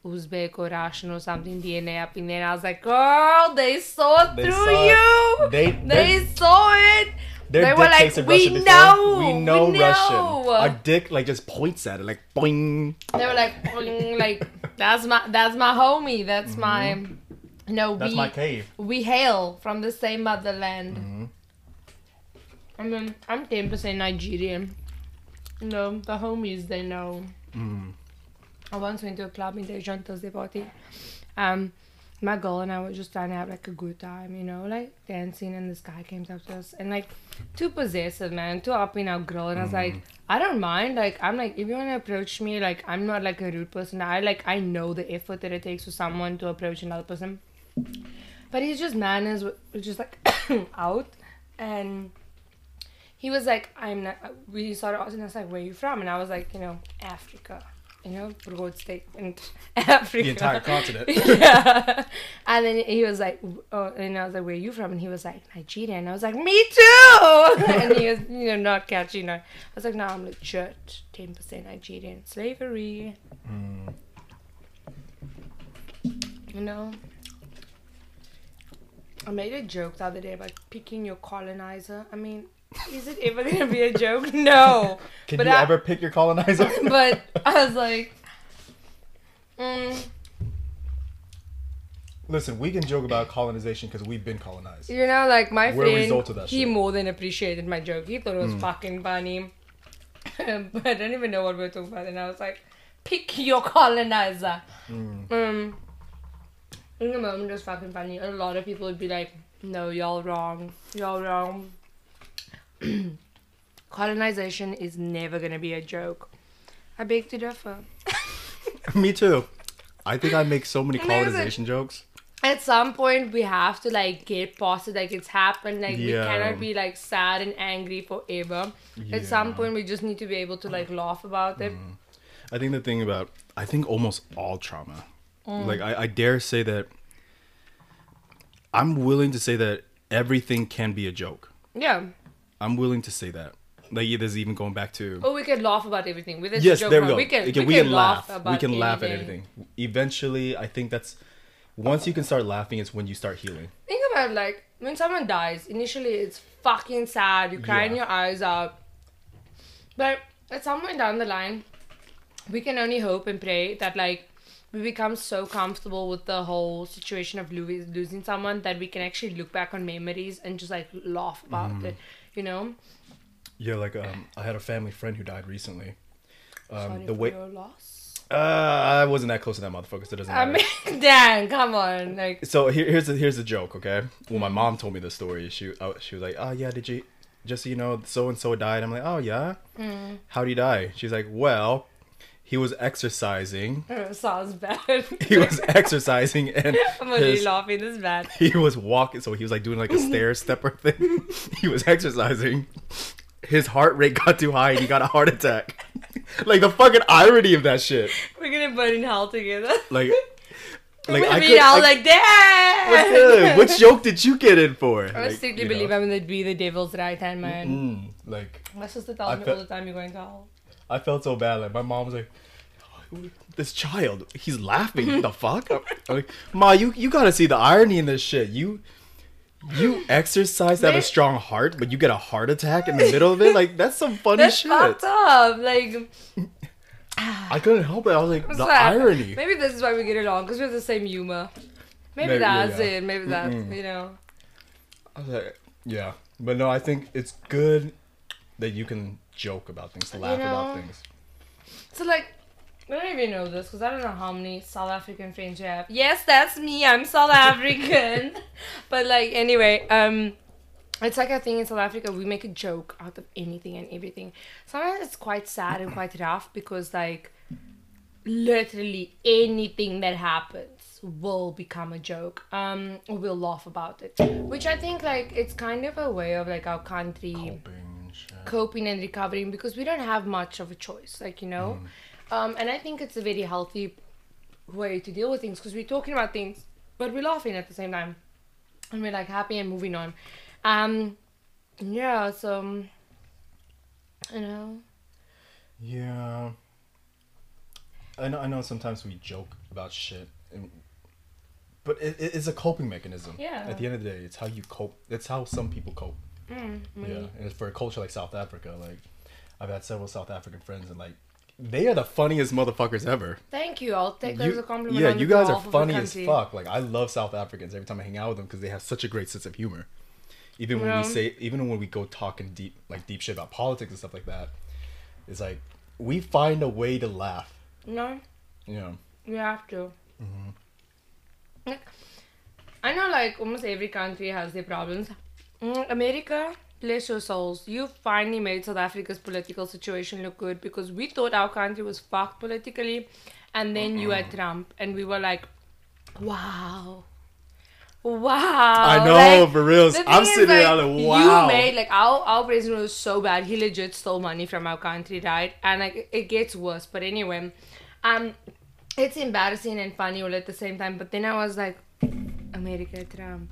Uzbek or Russian or something DNA up in there. And I was like, girl, they saw They through saw it. you. They- they saw it. Their they dick were like, tasted we Russian before. know, We know we Russian. know." Our dick like just points at it, like boing. They were like, boing, like that's my that's my homie. That's my no. Mm-hmm. That's we my cave. we hail from the same motherland. Mm-hmm. I mean, I'm ten percent Nigerian. No, the homies they know. Mm. I once went to a club in Daejeon Thursday party. Um, my girl and I were just trying to have like a good time, you know, like dancing, and this guy came up to us and like too possessive, man, too up in our girl, and I was like, mm-hmm. I don't mind, like I'm like if you want to approach me, like I'm not like a rude person. I like I know the effort that it takes for someone to approach another person, but he's just manners were were just like (coughs) out, and he was like, I'm not. We started asking us like, where you from? And I was like, you know, Africa. You know, broad state in (laughs) Africa. The entire continent. (laughs) yeah. And then he was like, oh, and I was like, where are you from? And he was like, Nigeria. And I was like, me too. (laughs) and he was, you know, not catching on. I was like, no, I'm legit 10% Nigerian. Slavery. Mm. You know? I made a joke the other day about picking your colonizer. I mean, is it ever gonna be a joke? (laughs) No. Can But you I- ever pick your colonizer? (laughs) but I was like, mm, Listen, we can joke about colonization because we've been colonized. you know, like my We're friend, result of that he shit. more than appreciated my joke. He thought it Mm. was fucking funny. (laughs) but I don't even know what we are talking about. And I was like, pick your colonizer. Mm. Um, in the moment, it was fucking funny. A lot of people would be like, no, y'all wrong. Y'all wrong. (clears throat) Colonization is never gonna be a joke. I beg to differ. (laughs) Me too. I think I make so many colonization jokes. At some point, we have to like get past it. Like it's happened. Like we cannot be like sad and angry forever. At some point, we just need to be able to like laugh about it. I think the thing about I think almost all trauma, Mm. like I, I dare say that I'm willing to say that everything can be a joke. Yeah. I'm willing to say that. Like yeah, there's even going back to Oh, we can laugh about everything. Yes, joke there we go. We can, Okay, we can, laugh. We about can laugh at everything. Eventually, I think that's once you can start laughing, it's when you start healing. Think about like when someone dies. Initially, it's fucking sad. You're crying Yeah. your eyes out. But at some point down the line, we can only hope and pray that like we become so comfortable with the whole situation of losing someone that we can actually look back on memories and just like laugh about Mm. it. You know. Yeah, like um, I had a family friend who died recently. Um, Sorry the way your loss. uh, I wasn't that close to that motherfucker, so it doesn't I matter. mean, (laughs) Dan, come on, like. so here, here's the here's the joke, okay? Well, my mom told me the story. She uh, she was like, "Oh yeah, did you just so you know, so and so died?" I'm like, "Oh yeah, Mm. how would he die?" She's like, "Well, he was exercising. (laughs) It sounds bad. He was exercising, and (laughs) I'm already his, laughing. This bad. (laughs) he was walking. So he was like doing like a stair stepper thing. he was exercising. His heart rate got too high, and he got a heart attack. like the fucking irony of that shit. We're gonna burn in hell together. Like, Like, I mean, could. I was like, damn. Which joke did you get in for? I Like, strictly believe know. I'm gonna be the devil's right hand man. Mm, like My sister tells I me fe- all the time you're going to hell. I felt so bad. Like my mom was like, "This child, he's laughing. The (laughs) fuck?" I'm like, Ma, you you gotta see the irony in this shit. You you (laughs) exercise to have a strong heart, but you get a heart attack in the middle of it. Like that's some funny That's shit. fucked up. Like, (sighs) I couldn't help it. I was like, what's the that? irony. Maybe this is why we get along because we have the same humor. Maybe, Maybe, that's yeah. it. Maybe that's Mm-mm. you know. I was like, yeah, but no, I think it's good that you can joke about things, to laugh about know, things. So like, I don't even know this because I don't know how many South African friends you have. Yes, that's me. I'm South (laughs) African. but like anyway, um, it's like a thing in South Africa. We make a joke out of anything and everything. Sometimes it's quite sad and quite rough because like, literally anything that happens will become a joke. Um, we'll laugh about it, which I think like it's kind of a way of like our country shit. coping and recovering because we don't have much of a choice like you know um, and i think it's a very healthy way to deal with things because we're talking about things but we're laughing at the same time and we're like happy and moving on um yeah so um, you know Yeah. I know. I know. Sometimes we joke about shit, and, but it, it- it's a coping mechanism. Yeah. At the end of the day, it's how you cope. It's how some people cope. Mm, Yeah. And for a culture like South Africa, like I've had several South African friends, and like they are the funniest motherfuckers ever. thank you i'll take that You- as a compliment yeah, you guys are behalf of the funny as fuck. Like I love South Africans every time I hang out with them because they have such a great sense of humor. Even when Yeah. we say, even when we go talking deep, like deep shit about politics and stuff like that, it's like we find a way to laugh. no You know. We have to. Mm-hmm. Like, I know, like almost every country has their problems. Mm, America, bless your souls, you finally made South Africa's political situation look good because we thought our country was fucked politically, and then you had Trump, and we were like, wow. Wow. I know, Like, for real. I'm sitting there like, wow. You made like our our president was so bad. He legit stole money from our country, right? And like it gets worse. But anyway, Um, it's embarrassing and funny all at the same time. But then I was like, America, Trump,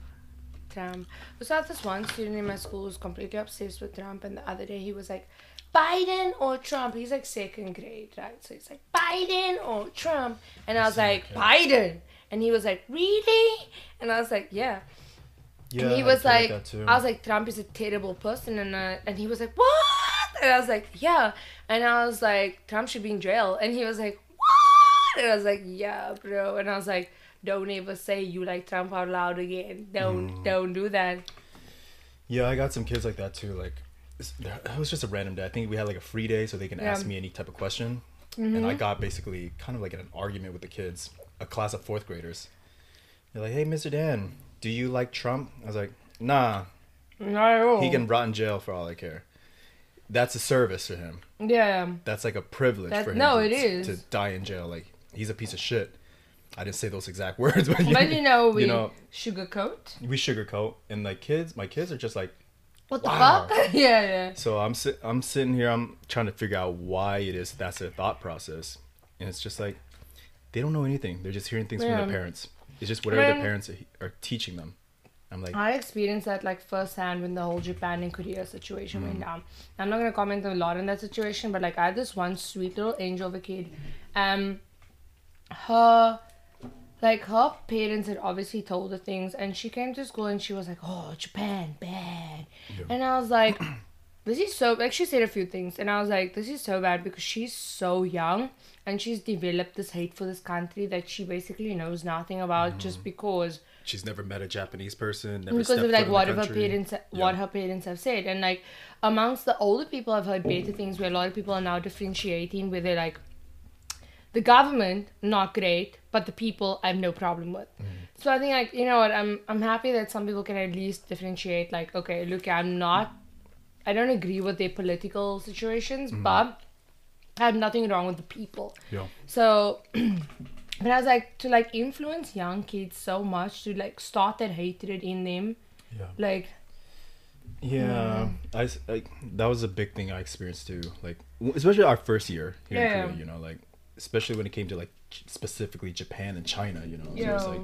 Trump. So I this one student in my school who's completely obsessed with Trump, and the other day he was like, Biden or Trump? He's like second grade, right? So he's like, Biden or Trump? And I was like, Biden. And he was like, really? And I was like, yeah. Yeah, and he was like, that. I was like, Trump is a terrible person, and uh, and he was like, what? And I was like, yeah. And I was like, Trump should be in jail, and he was like, what? And I was like, yeah, bro. And I was like, don't ever say you like Trump out loud again. Don't Mm. don't do that. Yeah, I got some kids like that too. Like, it was just a random day. I think we had like a free day, so they can Yeah. ask me any type of question. And I got basically kind of like in an argument with the kids, a class of fourth graders. They're like, "Hey, Mr. Dan, do you like Trump?" I was like, "Nah, No. he can rot in jail for all I care." That's a service for him. Yeah. That's like a privilege That- for him. no, to, it is. to die in jail. Like he's a piece of shit. I didn't say those exact (laughs) words, but, But you know we you know, sugarcoat. we sugarcoat, and like kids, my kids are just like, What the Wow. fuck? (laughs) yeah, yeah. So I'm sit I'm sitting here. I'm trying to figure out why it is that's their thought process, and it's just like they don't know anything. They're just hearing things from their parents. It's just whatever Man. their parents are, are teaching them. I'm like, I experienced that like firsthand when the whole Japan and Korea situation Mm. went down. I'm not gonna comment a lot on that situation, but like I had this one sweet little angel of a kid. Um, her, like her parents had obviously told her things, and she came to school and she was like, "Oh, Japan, bad," Yeah. and I was like. This is so like she said a few things and I was like, This is so bad because she's so young and she's developed this hate for this country that she basically knows nothing about Mm. just because she's never met a Japanese person. Never because of like what of her parents what her parents have said and like amongst the older people i've heard better things where a lot of people are now differentiating where they're like the government not great but the people i have no problem with Mm. so i think like you know what i'm i'm happy that some people can at least differentiate like okay look i'm not i don't agree with their political situations Mm-hmm. but i have nothing wrong with the people Yeah. so, (clears throat) but I was like to like influence young kids so much to like start that hatred in them, Yeah. like Yeah, I, s- I- that was a big thing I experienced too. Like especially our first year here Yeah. in Korea, you know, like especially when it came to like specifically Japan and China, you know, it was like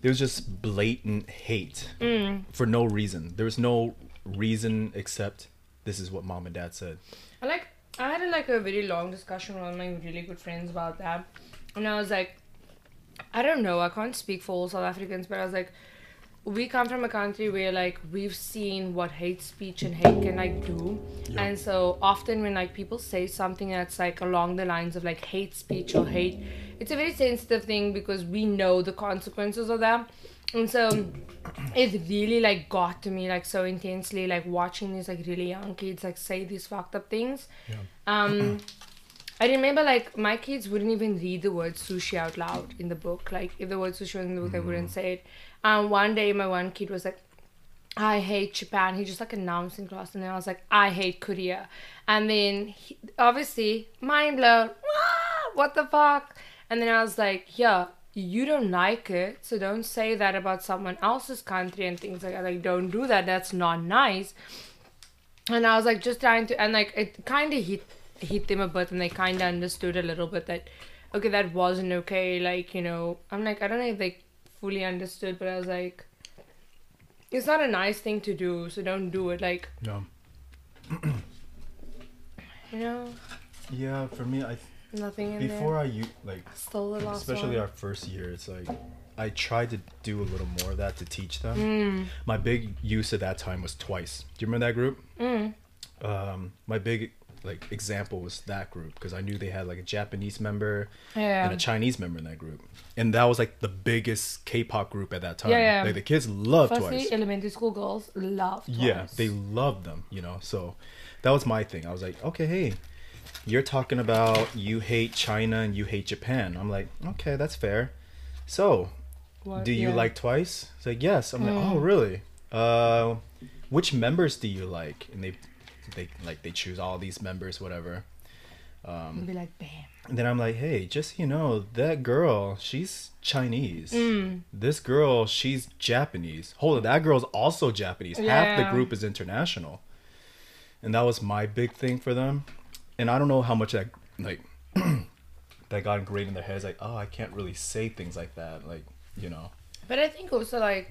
there was just blatant hate mm, for no reason. There was no reason except this is what mom and dad said. I like I had a, like a very long discussion with my really good friends about that, and I was like, I don't know, I can't speak for all South Africans, but I was like, we come from a country where like we've seen what hate speech and hate can like do, Yeah. and so often when like people say something that's like along the lines of like hate speech or hate, it's a very sensitive thing because we know the consequences of that, and so it really like got to me like so intensely like watching these like really young kids like say these fucked up things. Yeah. um (clears throat) i remember like my kids wouldn't even read the word sushi out loud in the book. Like if the word sushi was in the book they wouldn't say it um one day my one kid was like I hate Japan. He just like announced in class, and then I was like, I hate Korea. And then he, obviously, mind blown. "Ah, What the fuck? And then I was like, yeah, you don't like it, so don't say that about someone else's country and things like that. Like, don't do that. That's not nice. And I was like, just trying to, and like, it kind of hit hit them a bit, and they kind of understood a little bit that, okay, that wasn't okay. Like, you know, I'm like, I don't know if they fully understood, but I was like, it's not a nice thing to do, so don't do it. Like, No. you know, Yeah, for me, I nothing in before there. I u- like Stole the last especially one. our first year, it's like I tried to do a little more of that to teach them. Mm, My big use at that time was twice. Do you remember that group? mm, Um, my big like example was that group because I knew they had like a Japanese member yeah. and a Chinese member in that group, and that was like the biggest K-pop group at that time. Yeah, yeah. Like the kids loved Firstly, Twice. elementary school girls loved. Twice. Yeah, they loved them, you know. So that was my thing. I was like, okay, hey, you're talking about you hate China and you hate Japan. I'm like, okay, that's fair. So, What- do you yeah. like Twice? It's like, yes. I'm like, Mm. oh, really? Uh, which members do you like? And they, they like they choose all these members, whatever. And be like, bam. And then I'm like, hey, just so you know, that girl, she's Chinese. Mm. This girl, she's Japanese. Hold on, that girl's also Japanese. Half the group is international. And that was my big thing for them. And I don't know how much that like (clears throat) that got ingrained in their heads like oh i can't really say things like that like you know But I think also like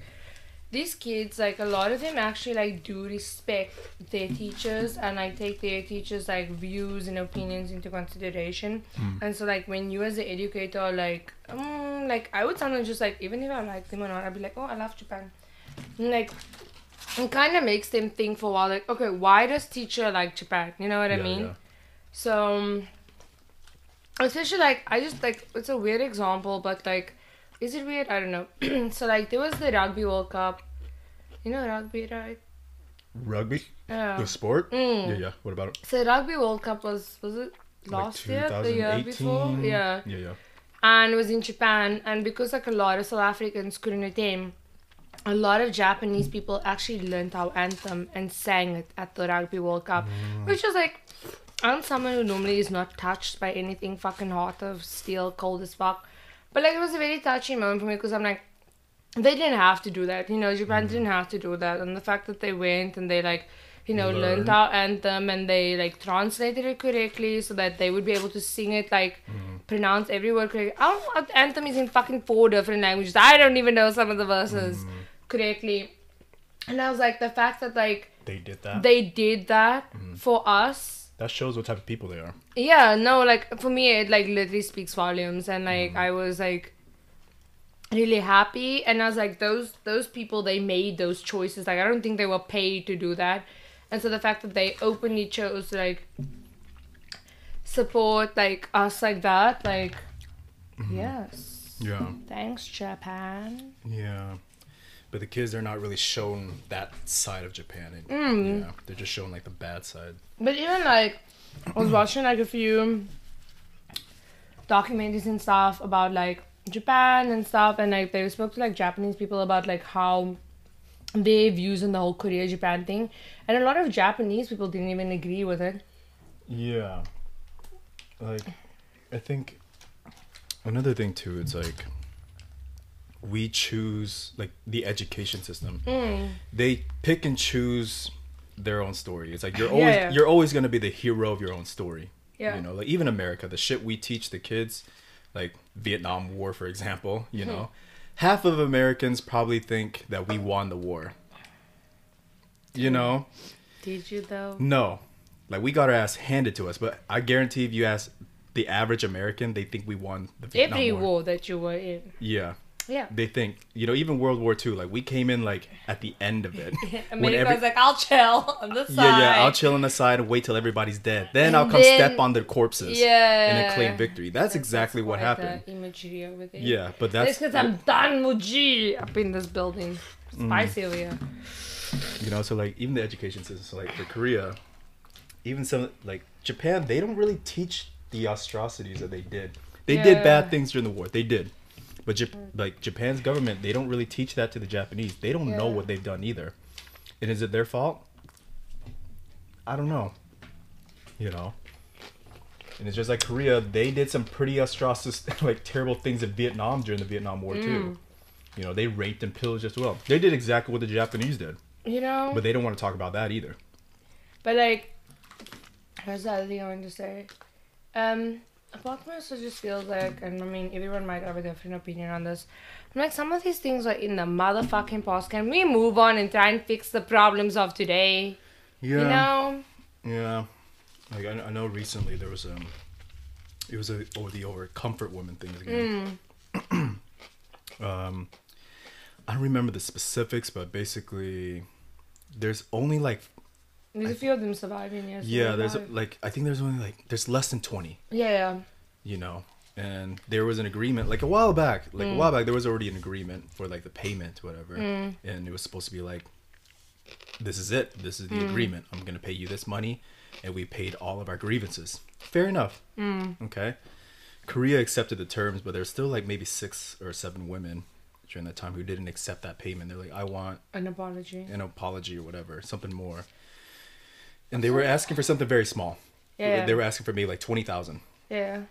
these kids, like a lot of them actually like do respect their teachers and like take their teachers like views and opinions into consideration. And so like when you as an educator are like um like I would sometimes just like even if I like them or not, I'd be like, Oh, I love Japan. And, like it kind of makes them think for a while like, okay, why does teacher like Japan? You know what I mean? yeah. So um, especially like I just like it's a weird example, but like is it weird? I don't know. (clears throat) so like there was the rugby World Cup. You know rugby, right? rugby Yeah. The sport Mm. yeah yeah what about it So the rugby World Cup was was it last year, the year before? Yeah. yeah yeah And it was in Japan and because like a lot of South Africans couldn't attend, a lot of Japanese people actually learned our anthem and sang it at the Rugby World Cup. Which was like I'm someone who normally is not touched by anything fucking hot of steel, cold as fuck. But like it was a very touching moment for me because I'm like, they didn't have to do that. You know, Japan mm. didn't have to do that. And the fact that they went and they like, you know, learned Learned. our anthem and they like translated it correctly so that they would be able to sing it like mm. pronounce every word correctly. Our anthem is in fucking four different languages. I don't even know some of the verses mm. correctly. And I was like, the fact that like they did that they did that for us that shows what type of people they are. Yeah no like for me it like literally speaks volumes and like mm-hmm. i was like really happy and i was like those those people they made those choices like i don't think they were paid to do that and so the fact that they openly chose like support like us like that like mm-hmm. yes. Yeah. Thanks japan. Yeah. But the kids they're not really shown that side of Japan. And, Mm. Yeah. They're just showing like the bad side. But even like, I was watching like a few documentaries and stuff about like Japan and stuff, and like they spoke to like Japanese people about like how their views on the whole Korea Japan thing, and a lot of Japanese people didn't even agree with it. Yeah. Like, I think another thing too, it's like we choose like the education system. Mm. They pick and choose their own story. It's like you're (laughs) Yeah, always yeah. you're always gonna be the hero of your own story. Yeah. You know, like even America, the shit we teach the kids, like Vietnam War, for example, you Mm-hmm. know, half of Americans probably think that we won the war. You know? Did you though? No. Like we got our ass handed to us, but I guarantee if you ask the average American, they think we won the Vietnam Every War. war that you were in. Yeah. Yeah. They think, you know, even World War II, like we came in like at the end of it. (laughs) America When every- was like, I'll chill on the side. yeah, yeah, I'll chill on the side and wait till everybody's dead. Then And I'll come then- step on their corpses Yeah. and then claim victory. That's, exactly what happened. the imagery over there. Yeah, but That's that's because I'm done G up in this building. Mm. Spicy over here. you know, so like even the education system, so like for Korea, even some like Japan, they don't really teach the atrocities that they did. They Yeah. did bad things during the war. They did. But Jap- like Japan's government, they don't really teach that to the Japanese. They don't know what they've done either. And is it their fault? I don't know. You know. And it's just like Korea, they did some pretty atrocious, (laughs) like terrible things in Vietnam during the Vietnam War too. You know, they raped and pillaged as well. They did exactly what the Japanese did. You know? But they don't want to talk about that either. But like, the other thing I wanted to say. Um, from just feels like, and I mean, everyone might have a different opinion on this. I'm like, some of these things are in the motherfucking past. Can we move on and try and fix the problems of today? Yeah. You know? Yeah. Like I, I know recently there was um it was a over the over comfort woman things again. (clears throat) um I don't remember the specifics, but basically there's only like There's a few of them surviving. Yes. yeah, there's like I think there's only like there's less than 20, Yeah, yeah. you know. And there was an agreement like a while back, like a mm. while back there was already an agreement for like the payment whatever. Mm. And it was supposed to be like this is it. This is the mm. agreement. I'm going to pay you this money and we paid all of our grievances. Fair enough. Okay. Korea accepted the terms, but there's still like maybe six or seven women during that time who didn't accept that payment. They're like, I want An apology. an apology or whatever, something more. And they were asking for something very small. Yeah. They were asking for maybe like 20,000. Yeah.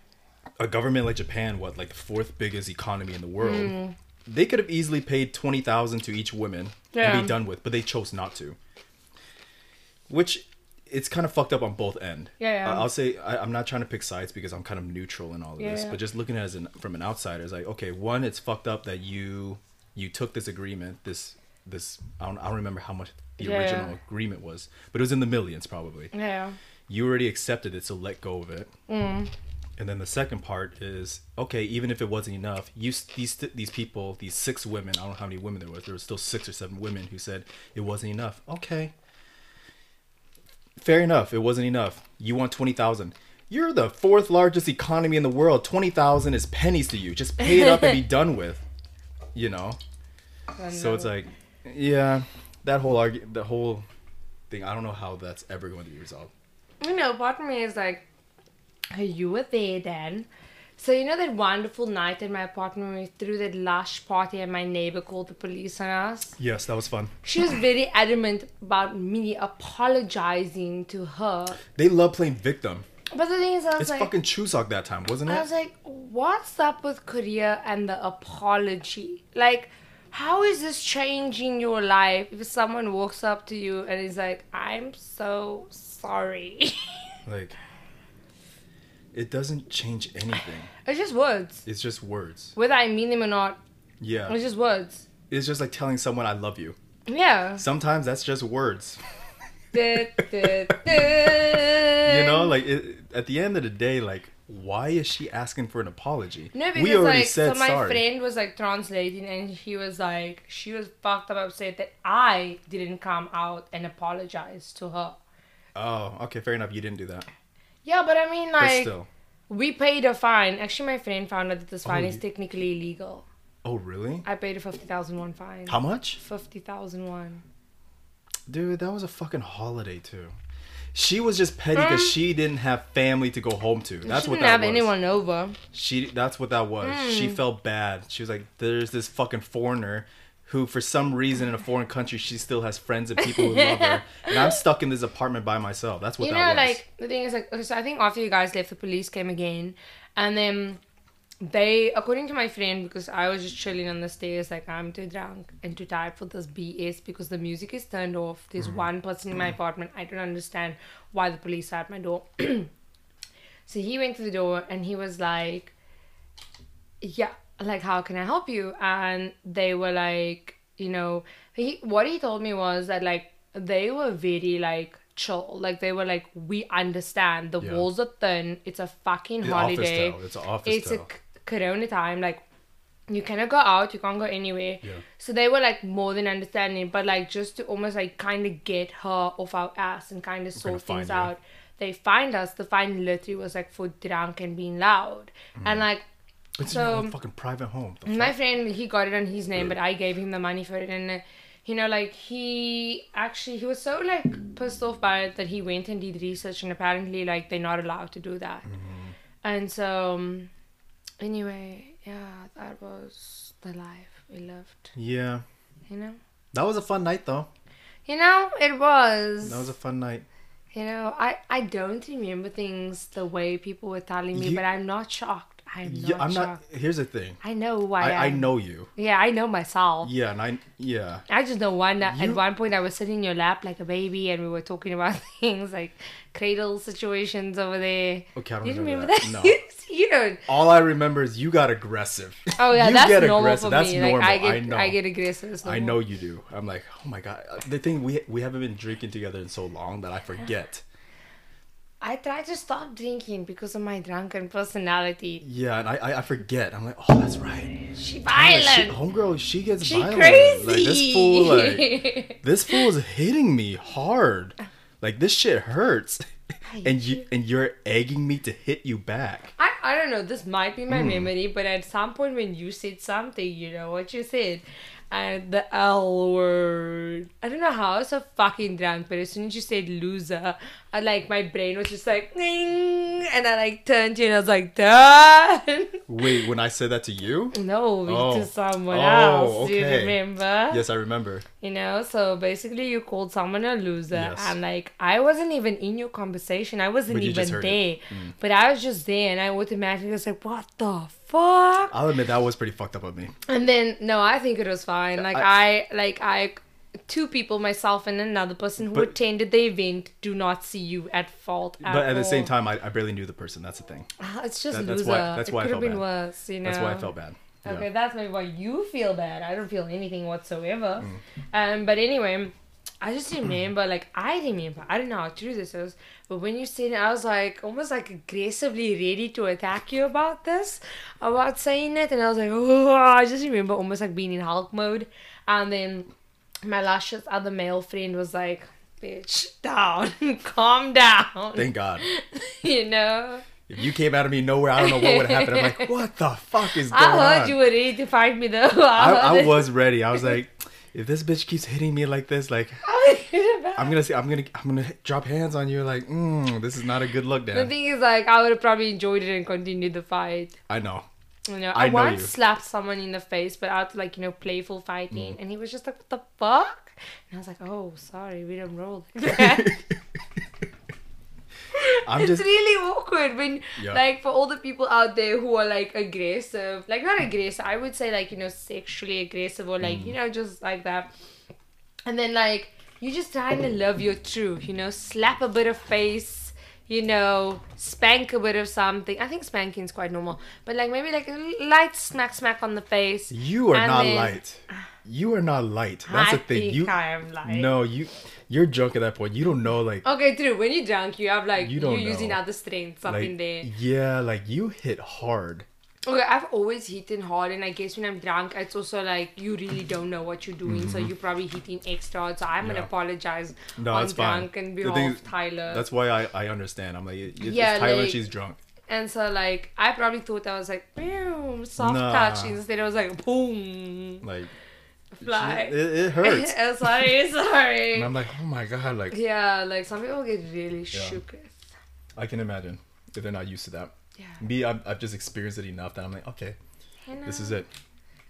A government like Japan, what, like the fourth biggest economy in the world, mm-hmm. they could have easily paid 20,000 to each woman Yeah. and be done with, but they chose not to. Which it's kind of fucked up on both end. Yeah, yeah. I'll say I, I'm not trying to pick sides because I'm kind of neutral in all of Yeah, this, yeah. but just looking at it as an, from an outsider, it's like okay, one, it's fucked up that you you took this agreement, this this I don't I don't remember how much the Yeah, original yeah. agreement was, but it was in the millions probably. Yeah. You already accepted it, so let go of it. Mm. And then the second part is okay, even if it wasn't enough, you these these people, these six women, I don't know how many women there was. There was still six or seven women who said it wasn't enough. Okay, fair enough, it wasn't enough. You want twenty thousand. You're the fourth largest economy in the world. Twenty thousand is pennies to you. Just pay it up and be (laughs) done with. You know. So it's like, yeah, that whole argu- the whole thing. I don't know how that's ever going to be resolved. You know, part of me is like, "Hey, you were there then. So you know that wonderful night in my apartment when we threw that lush party and my neighbor called the police on us? Yes, that was fun. She was very adamant about me apologizing to her. They love playing victim. But the thing is, I was It's like, fucking Chuseok that time, wasn't it? I was like, what's up with Korea and the apology? Like, how is this changing your life if someone walks up to you and is like, I'm so sorry? (laughs) like, it doesn't change anything. it's just words. It's just words. Whether I mean them or not, Yeah. it's just words. It's just like telling someone I love you. Yeah. Sometimes that's just words. (laughs) (laughs) You know, like it, at the end of the day, like why is she asking for an apology? No, because we already like, said so my sorry. friend was like translating, and he was like, she was fucked up upset that I didn't come out and apologize to her. Oh, okay, fair enough. You didn't do that, Yeah, but I mean, like, still. we paid a fine. Actually, my friend found out that this oh, fine Oh, is you- technically illegal. Oh, really? I paid a fifty thousand won fine. How much? Fifty thousand won. Dude, that was a fucking holiday too. She was just petty because Mm. she didn't have family to go home to. That's she what didn't that have was. anyone over. She that's what that was. She Mm. felt bad. She was like, "There's this fucking foreigner who, for some reason, in a foreign country, she still has friends and people who love her, and I'm (laughs) stuck in this apartment by myself." That's what you that know, was. like the thing is, like, so I think after you guys left, the police came again, and then they, according to my friend, because I was just chilling on the stairs, like I'm too drunk and too tired for this BS because the music is turned off. There's mm-hmm. one person in my mm-hmm. apartment. I don't understand why the police are at my door. (clears throat) so he went to the door and he was like, "Yeah, like how can I help you?" And they were like, you know, he what he told me was that like they were very like chill. Like they were like, we understand the Yeah. walls are thin. It's a fucking The holiday. It's an office It's a corona time. Like you cannot go out. You can't go anywhere. Yeah. So they were like more than understanding, but like just to almost like kind of get her off our ass and kind of sort things out. They find us. The fine literally was like for drunk and being loud, and like it's so- in fucking private home. My friend he got it on his name but i gave him the money for it and uh, you know like he actually he was so like pissed off by it that he went and did research and apparently like they're not allowed to do that Mm-hmm. and so um, anyway yeah that was the life we lived. Yeah, you know? That was a fun night though. you know it was. That was a fun night. you know i i don't remember things the way people were telling me You- but i'm not shocked i'm not Yeah, I'm not. Here's the thing. i know why I, I know you. yeah i know myself Yeah, and I yeah. I just know one at one point I was sitting in your lap like a baby and we were talking about (laughs) things like cradle situations over there. Okay, I don't you remember, remember that. that? No. (laughs) you don't. All I remember is you got aggressive. Oh yeah, you that's get normal aggressive. for That's me. normal. Like I get, I know. I get aggressive. I know you do. I'm like, oh my god. The thing we we haven't been drinking together in so long that I forget. I try to stop drinking because of my drunken personality. Yeah, and I I, I forget. I'm like, oh, that's right. She Yeah, she, violent. homegirl, she gets She violent. crazy. Like this fool, like (laughs) this fool is hitting me hard. Like this shit hurts, and you and you're egging me to hit you back. I, I don't know, this might be my hmm. memory, but at some point when you said something, you know what you said, and the L word. I don't know how I was so fucking drunk, but as soon as you said loser, I like my brain was just like, "Ning," and I like turned to you and I was like, done. (laughs) Wait, when I said that to you? no, Oh. to someone Oh, else. Do you remember? Yes, I remember. You know, so basically you called someone a loser Yes. and like I wasn't even in your conversation. I wasn't But you just even there. Mm. But I was just there and I automatically was like, What the fuck? I'll admit that was pretty fucked up of me. And then no, I think it was fine. Like I- I, like I two people, myself and another person who But- attended the event, do not see you at fault. At but at the same time, I, I barely knew the person. That's the thing. Ah, it's just That- that's loser. why- that's it why I could have felt been bad. worse. You know. That's why I felt bad. Yeah. Okay, that's maybe why you feel bad. I don't feel anything whatsoever. Mm. Um, but anyway, I just remember, like, I didn't remember, I don't know how true this is, but when you said it, I was like, almost like aggressively ready to attack you about this, about saying it, and I was like, oh, I just remember almost like being in Hulk mode, and then my luscious other male friend was like, bitch, down, (laughs) calm down, Thank God. (laughs) you know? If you came out of me nowhere, I don't know what would happen. I'm like, (laughs) what the fuck is going on? I heard on? you were ready to fight me though. I, heard I was ready. I was like, if this bitch keeps hitting me like this, like (laughs) I'm gonna say I'm gonna, I'm gonna drop hands on you. Like, mm, this is not a good look, The thing is, like, I would have probably enjoyed it and continued the fight. I know. You know, I I, know once you. slapped someone in the face, but out like you know playful fighting, Mm. and he was just like, "What the fuck?" And I was like, "Oh, sorry, we don't roll." like that." (laughs) (laughs) I'm it's just, really awkward when, Yeah. like, for all the people out there who are like aggressive, like not aggressive, I would say like you know sexually aggressive or Mm. like you know just like that, and then like you just trying to love your truth, you know, slap a bit of face, you know, spank a bit of something. I think spanking is quite normal, but like maybe like a light smack smack on the face. you are not then- light. You are not light. That's I the thing. think You I am light. no, you, you're drunk at that point. You don't know, like, Okay, true. When you're drunk, you have like You don't using know. other strengths up like, in there. yeah, like you hit hard. Okay, I've always hitting hard, and I guess when I'm drunk, it's also like you really don't know what you're doing, so you're probably hitting extra. So I'm gonna Mm-hmm. Apologize No, on it's fine. drunk and The behalf thing of is, Tyler. That's why I, I understand. I'm like, it's Yeah, Tyler. like- she's drunk. and so like I probably thought I was like boom, soft Nah. touch. Instead, I was like boom, Like, fly. it, it hurts. Oh, sorry, sorry. and I'm like, oh my god, like yeah, like some people get really shook. I can imagine if they're not used to that. Yeah. Me, I've, I've just experienced it enough that I'm like, okay, know? this is it.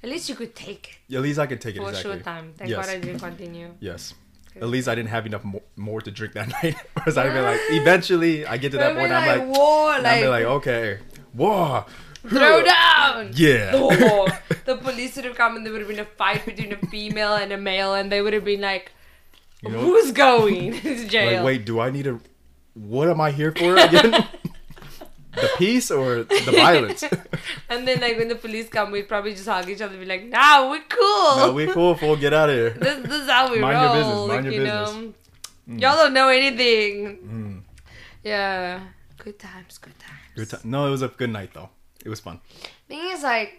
At least you could take it At least I could take it for exactly. short time. Thank Yes. God I didn't continue. Yes. Good. At least I didn't have enough more, more to drink that (laughs) night. Whereas I'd be like, (laughs) eventually I get to that point, I'm like, and I'd be like, okay, whoa, throw down. Yeah. Oh, (laughs) the police would have come and there would have been a fight between a female and a male, and they would have been like, You know- "Who's going (laughs) to jail?" Like, wait, do I need to? What am I here for again? (laughs) the peace or the violence? And then, like, when the police come, we'd probably just hug each other and be like, "Nah, we're cool. no, we're cool. Fool, get out of here. this, this is how we Mind your roll." business, mind your you business. know, y'all don't know anything. Mm. Yeah, good times, good times. Good time. No, it was a good night though. It was fun. thing is like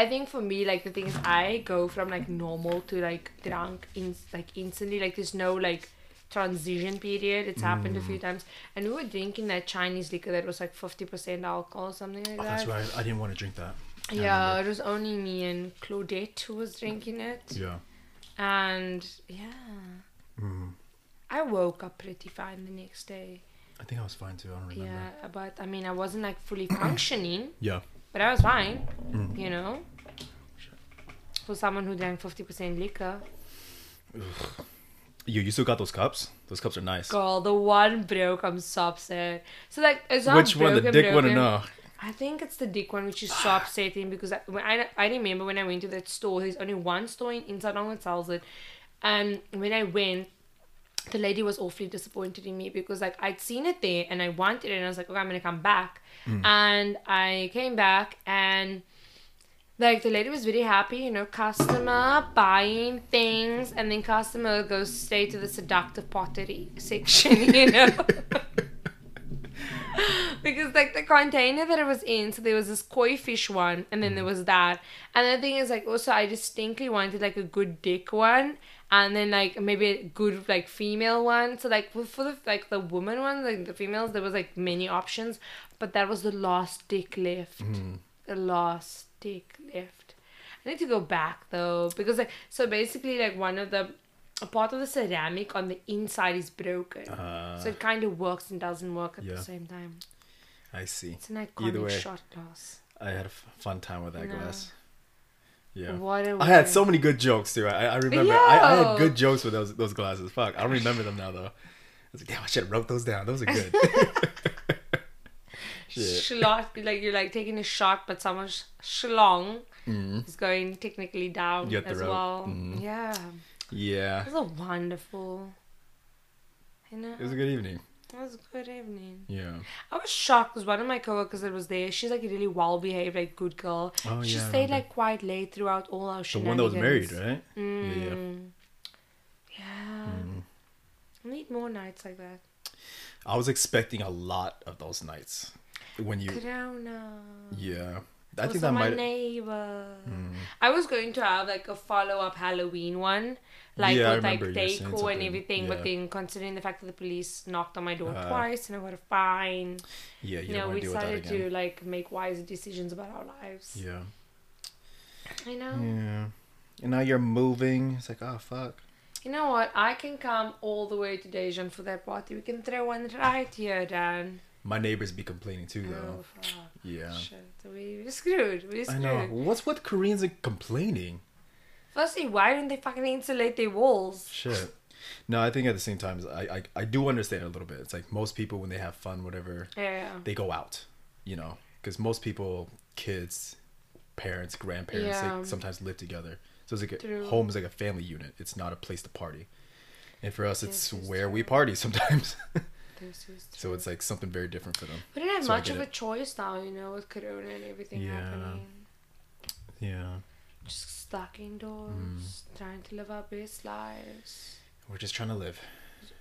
I think for me like the thing is I go from like normal to like drunk in like instantly like there's no like transition period it's happened a few Mm. times and we were drinking that Chinese liquor that was like 50% alcohol or something like Oh, that that's right. I didn't want to drink that. I yeah remember. it was only me and Claudette who was drinking it Yeah. and yeah Mm. I woke up pretty fine the next day I think I was fine too. I don't remember. yeah but I mean I wasn't like fully (clears throat) functioning Yeah. but I was fine Mm. you know for someone who drank 50% liquor You you still got those cups? Those cups are nice. girl the one broke i'm so upset so like it's not Which one? The broken, dick one or no? i think it's the dick one which is so upsetting because I, when I, I remember when i went to that store there's only one store in inside that sells it and when i went the lady was awfully disappointed in me because like I'd seen it there and I wanted it and I was like, okay, I'm gonna come back. Mm. And I came back and like the lady was very happy, you know, customer buying things and then customer goes straight to the seductive pottery section, (laughs) you know. (laughs) because like the container that it was in, so there was this koi fish one, and then there mm. was that. And the thing is like also I distinctly wanted like a good dick one, and then like maybe a good like female one. So like for, the like the woman one, like the females, there was like many options, but that was the last dick left. The last dick left. I need to go back though because like so basically like one of the a part of the ceramic on the inside is broken. Uh, So it kind of works and doesn't work at yeah. the same time. I see. It's an Either iconic way. shot glass. I had a f- fun time with that No. glass. Yeah. What I had so many good jokes too. I, I remember. I, I had good jokes with those those glasses. Fuck, I don't remember them now though. I was like, damn, I should have wrote those down. Those are good. (laughs) (laughs) Shit. Schlot, like you're like taking a shot, but someone's schlong Mhm. is going technically down as rope. well. Mhm. Yeah. Yeah. It was a wonderful. You know, It was a good evening. It was a good evening. Yeah. I was shocked because one of my coworkers that was there, she's like a really well behaved, like good girl. Oh she yeah. Stayed like quite late throughout all our the one that was married, right? Mm. Yeah, Yeah. Mm. I need more nights like that. I was expecting a lot of those nights when you. Corona. Yeah. I think that my might. neighbor. Mm. I was going to have like a follow up Halloween one, like Yeah, with like decor and everything. Yeah. But then considering the fact that the police knocked on my door Uh, twice and I got a fine, Yeah, you, you, know, we to deal with that decided to like make wise decisions about our lives. Yeah. I know. Yeah. And now you're moving. It's like, oh fuck. You know what? I can come all the way to Daejeon for that party. We can throw one right here, Dan. My neighbors be complaining too, Oh, though. fuck. Yeah. Shit. We, we're screwed. We're I screwed. know. What's with Koreans and complaining? Firstly, why don't they fucking insulate their walls? Shit. No, I think at the same time, I, I I do understand a little bit. It's like most people when they have fun, whatever, Yeah. they go out, you know, because most people, kids, parents, grandparents, Yeah. they sometimes live together. So it's like a, True. home is like a family unit. It's not a place to party. And for us, it's where we party sometimes. (laughs) This is so it's like something very different for them. We didn't have so much of a it. choice now, you know, with Corona and everything Yeah. happening. Yeah. Just stuck indoors, Mm. trying to live our best lives. We're just trying to live.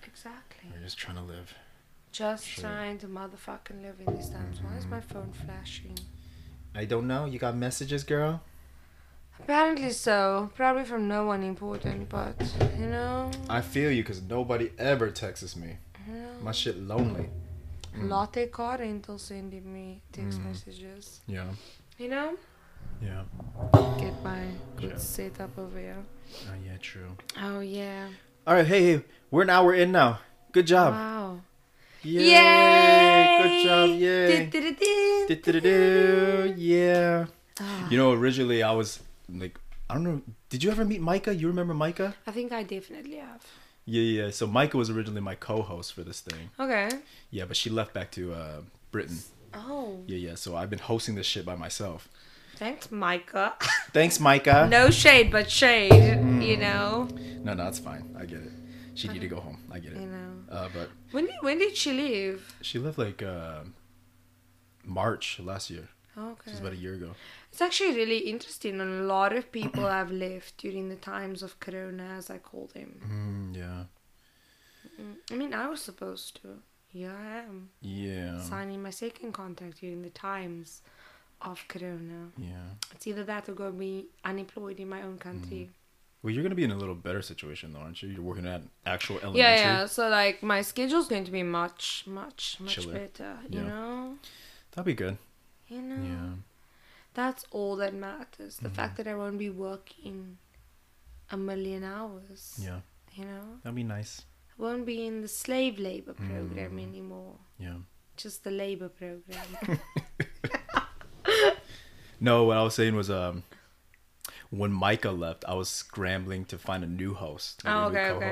Exactly. We're just trying to live. Just trying to motherfucking live in these times. Why is my phone flashing? I don't know. You got messages, girl? Apparently so. Probably from no one important, but you know, I feel you because nobody ever texts me. My shit lonely. Mm. Lotte car rental sending me text Mm. messages. Yeah. You know, Yeah. get my good Yeah. setup over here. Oh yeah, true. Oh yeah. All right, hey, hey, we're an hour in now. Good job. Wow. Yay! Good job. Yay. Du-du-du-du. Du-du-du-du. Yeah. Ah, You know, originally I was like, I don't know. Did you ever meet Micah? You remember Micah? I think I definitely have. Yeah, yeah. So Micah was originally my co-host for this thing. Okay. Yeah, but she left back to uh, Britain. Oh, Yeah, yeah. So I've been hosting this shit by myself. thanks, Micah. (laughs) Thanks, Micah. no shade, but shade. You know. No, no, it's fine. I get it. She needed to go home. I get it. You know. Uh, but When did when did she leave? she left like uh, March last year. Okay. Just about a year ago. It's actually really interesting. And a lot of people (clears throat) have left during the times of Corona, as I call them. Mm, yeah. Mm, I mean, I was supposed to. Here I am, Yeah. signing my second contract during the times of Corona. Yeah. It's either that or go be unemployed in my own country. Well, you're gonna be in a little better situation though, aren't you? You're working at actual elementary. Yeah, yeah. So like my schedule's going to be much, much, much Chiller. better. You Yeah. know. That'd be good. You know. Yeah. That's all that matters. The Mhm. fact that I won't be working a million hours. Yeah. You know. That'd be nice. I won't be in the slave labor program Mm. anymore. Yeah. Just the labor program. (laughs) (laughs) No, what I was saying was um when Micah left, I was scrambling to find a new host. like Oh, a new okay, okay.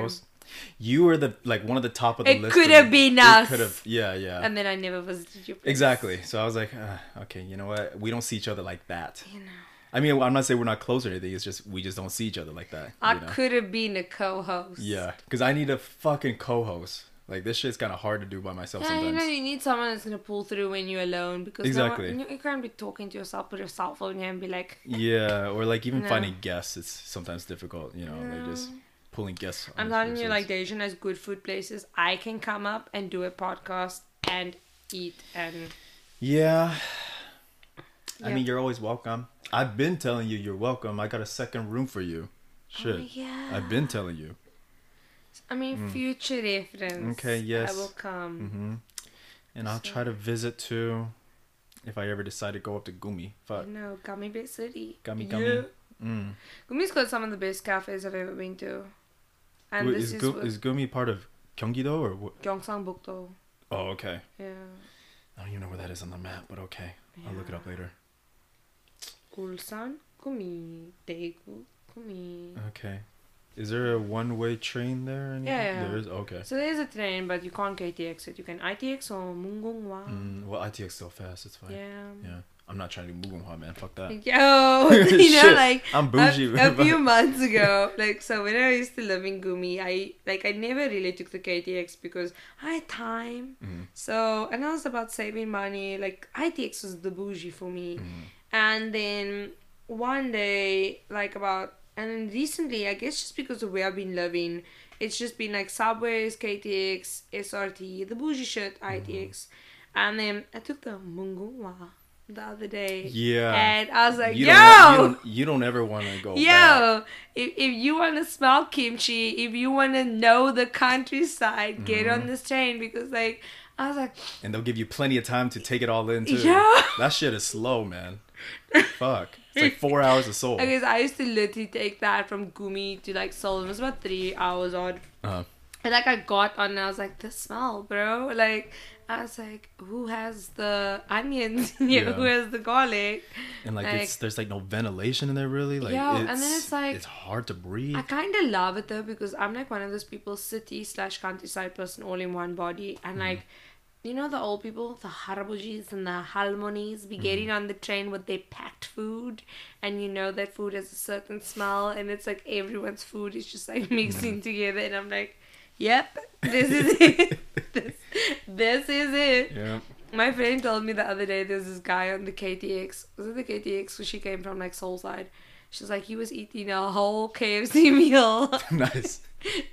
You were the like one of the top of the It list. could have been us. Could have. Yeah, yeah. and then I never visited your place. exactly. So I was like, uh, okay, you know what? We don't see each other like that. You know. I mean, I'm not saying we're not close or anything. It's just we just don't see each other like that. I you know? could have been a co-host. Yeah, because I need a fucking co-host. Like this shit's kind of hard to do by myself Yeah, you sometimes. know, you need someone that's gonna pull through when you're alone because Exactly. no one, you, you can't be talking to yourself with your cell phone here and be like, Yeah, or like even (laughs) No. finding guests, it's sometimes difficult. You know, like just No. Pulling guests. I'm telling you, like Daejeon has good food places. I can come up and do a podcast and eat and Yeah. I mean, you're always welcome. I've been telling you you're welcome. I got a second room for you. Shit. Oh, yeah. I've been telling you. I mean, Mm. future reference. Okay, yes. I will come. hmm And I'll try to visit too if I ever decide to go up to Gumi. Fuck. Know, Gummy Bear City. Gummy Yeah. Mm. Gumi's got some of the best cafes I've ever been to. And Wait, this is, is, Gu- is Gumi part of Gyeonggi-do or what? Gyeongsang Bukdo. Oh, okay. Yeah. I don't even know where that is on the map, but okay. I'll look it up later. Ulsan, Gumi, Daegu, Gumi. Okay. Is there a one-way train there? or anything? Yeah, yeah. There is. Okay. So there's a train, but you can't KTX it. You can ITX or Mugunghwa. Mm, well, ITX is still fast. It's fine. Yeah. Yeah. I'm not trying to do mugunghwa, man. Fuck that. Yo, (laughs) you know, (laughs) like I'm bougie, A, a few (laughs) months ago, like so when I used to live in Gumi, I like I never really took the KTX because I had time. Mm-hmm. So and I was about saving money. Like ITX was the bougie for me. And then one day, like about and then recently, I guess just because of where I've been living, it's just been like subways, KTX, SRT, the bougie shit, ITX. And then I took the Mugunghwa the other day. Yeah. And I was like, You yo! don't, you don't, you don't ever want to go back. Yo, if, if you want to smell kimchi, if you want to know the countryside, get Mm-hmm. on this train because, like, I was like, And they'll give you plenty of time to take it all in, too. Yeah. That shit is slow, man. (laughs) Fuck. It's like four hours of soul. I guess I used to literally take that from Gumi to like Seoul. It was about three hours on. Uh-huh. And like I got on and I was like, the smell, bro. Like, I was like, who has the onions? (laughs) you know, Yeah. who has the garlic? And like, Like- it's there's like no ventilation in there really. Like Yeah, it's, and then it's like- it's hard to breathe. I kind of love it though because I'm like one of those people, city slash countryside person, all in one body. And mm-hmm. like, you know, the old people, the harabujis and the halmonis, be getting mm-hmm. on the train with their packed food, and you know that food has a certain smell, and it's like everyone's food is just like (laughs) mixing mm-hmm. together, and I'm like, yep, this is (laughs) it. this, this is it. yeah. My friend told me the other day there's this guy on the KTX. Was it the KTX? Where she came from, like Seoul Side. She's like, he was eating a whole KFC (laughs) meal (laughs) nice.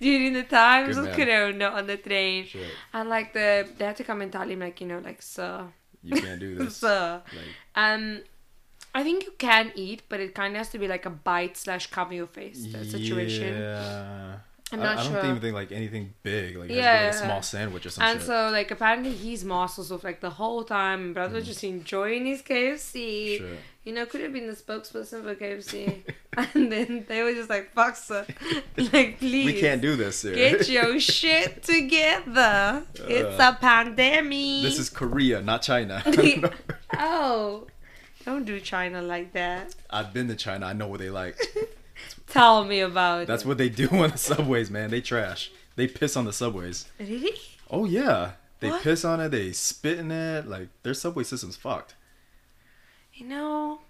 during the times Good of man. Corona on the train. Shit. And like the they had to come and tell him like you know like sir, You can't do this. sir. Like, Um, I think you can eat, but it kind of has to be like a bite slash cover your face that situation. Yeah. I'm I- not I, don't sure. even think like anything big. Like, it has to be, Yeah. like a small sandwich or something. And shit. so like apparently he's masters of like the whole time. Brother Mm. just enjoying his KFC. Shit. You know, could have been the spokesperson for KFC. (laughs) and then they were just like, fuck sir. (laughs) like please. we can't do this here. Get your (laughs) shit together. It's a pandemic. this is Korea, not China. oh, don't do China like that. I've been to China. I know what they like. (laughs) Tell me about it. That's it. what they do (laughs) on the subways, man. They trash. They piss on the subways. Really? Oh yeah. They What? piss on it. They spit in it. Like their subway system's fucked. You know,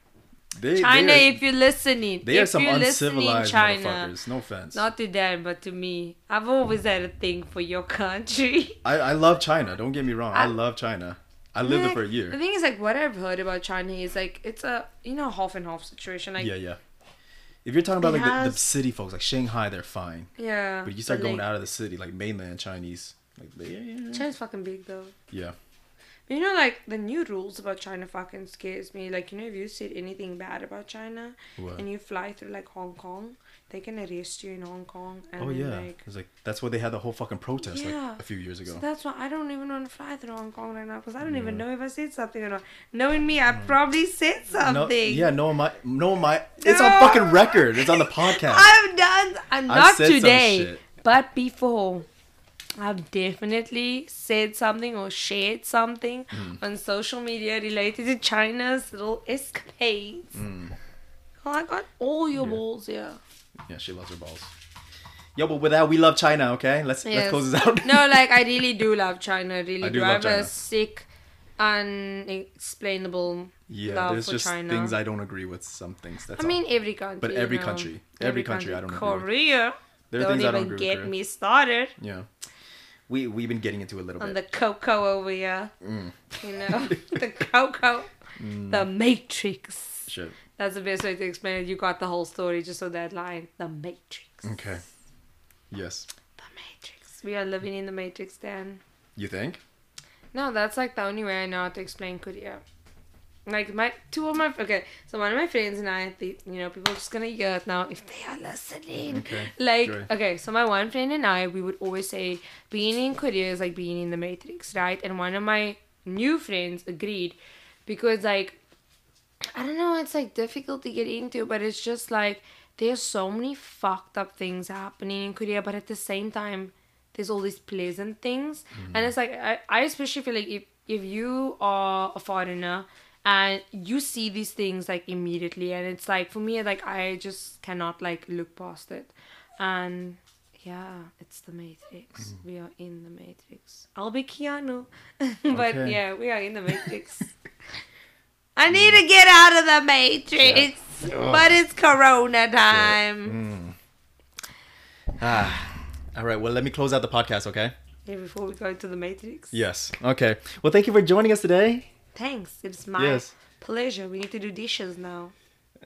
They, China, they are, if you're listening, they are if some you're listening, uncivilized China, motherfuckers. No offense. not to them, but to me, I've always had a thing for your (laughs) country. I, I love China. Don't get me wrong. I, I- love China. I lived there for a year. The thing is, like, what I've heard about China is like it's a you know half and half situation. Like, yeah, yeah. If you're talking about It like the, the city folks, like Shanghai, they're fine. yeah. But you start but, going like, out of the city, like mainland Chinese, like they, China's fucking big though. yeah. You know, like the new rules about China fucking scares me. Like, you know, if you said anything bad about China What? and you fly through like Hong Kong, they can arrest you in Hong Kong. And Oh yeah, Like, it's like that's why they had the whole fucking protest Yeah. like a few years ago. so that's why I don't even want to fly through Hong Kong right now because I don't even know if I said something or not. Knowing me, I probably said No, something. yeah, no, my, no, my. It's on fucking record. It's on the (laughs) podcast. I've done. I'm not today, but before. I've definitely said something or shared something Mm. on social media related to China's little escapades. Mm. Oh, I got all your Yeah. balls, yeah. Yeah, she loves her balls. Yo, but with that, we love China. Okay, let's let's close this out. No, (laughs) like I really do love China. Really I do. do I have China. a sick, unexplainable yeah, love there's for just China. things I don't agree with. Some things. That's I mean, every country. But you every know. country. Every country I don't agree with. Korea. There are don't things I don't even agree with get Korea. me started. Yeah, we we've been getting into a little on bit. the cocoa over here. Mm. You know, (laughs) the cocoa, the Matrix. Shit. That's the best way to explain it. You got the whole story just on that line. The Matrix. Okay. Yes. The Matrix. We are living in the Matrix, Dan. You think? No, that's like the only way I know how to explain Korea. Like my two of my okay, so one of my friends and I, the, you know, people are just gonna hear it now if they are listening. Okay. Like okay, so my one friend and I, we would always say being in Korea is like being in the Matrix, right? And one of my new friends agreed because like I don't know, it's like difficult to get into, but it's just like there's so many fucked up things happening in Korea, but at the same time, there's all these pleasant things. And mm. it's like I, I especially feel like if if you are a foreigner and you see these things like immediately and it's like for me like I just cannot like look past it. And yeah, it's the Matrix. Mm. We are in the Matrix. I'll be Keanu. (laughs) but Okay. yeah, we are in the Matrix. (laughs) I need to get out of the matrix. But it's Corona time. Mm. (sighs) Ah. All right. Well, let me close out the podcast, okay? Hey, before we go into the matrix. Yes. Okay. Well, thank you for joining us today. Thanks. It's my Yes. pleasure. We need to do dishes now.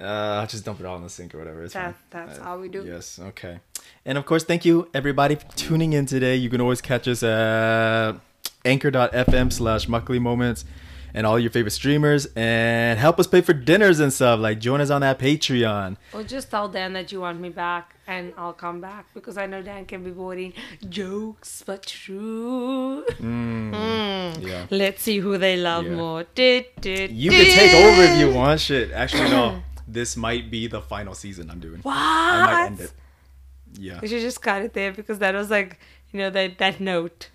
Uh, I'll just dump it all in the sink or whatever. It's That, that's Uh, how we do. Yes. Okay. And of course, thank you everybody for tuning in today. You can always catch us at anchor.fm slash muckley moments and all your favorite streamers and help us pay for dinners and stuff. Like join us on that Patreon. Or just tell Dan that you want me back and I'll come back because I know Dan can be boring. Jokes, but true. Mm. Yeah. Let's see who they love Yeah. more. Did, did, You can take over if you want. Shit. Actually, no. (clears throat) This might be the final season I'm doing. What? I might end it. Yeah. We should just cut it there because that was like, you know, that, that note.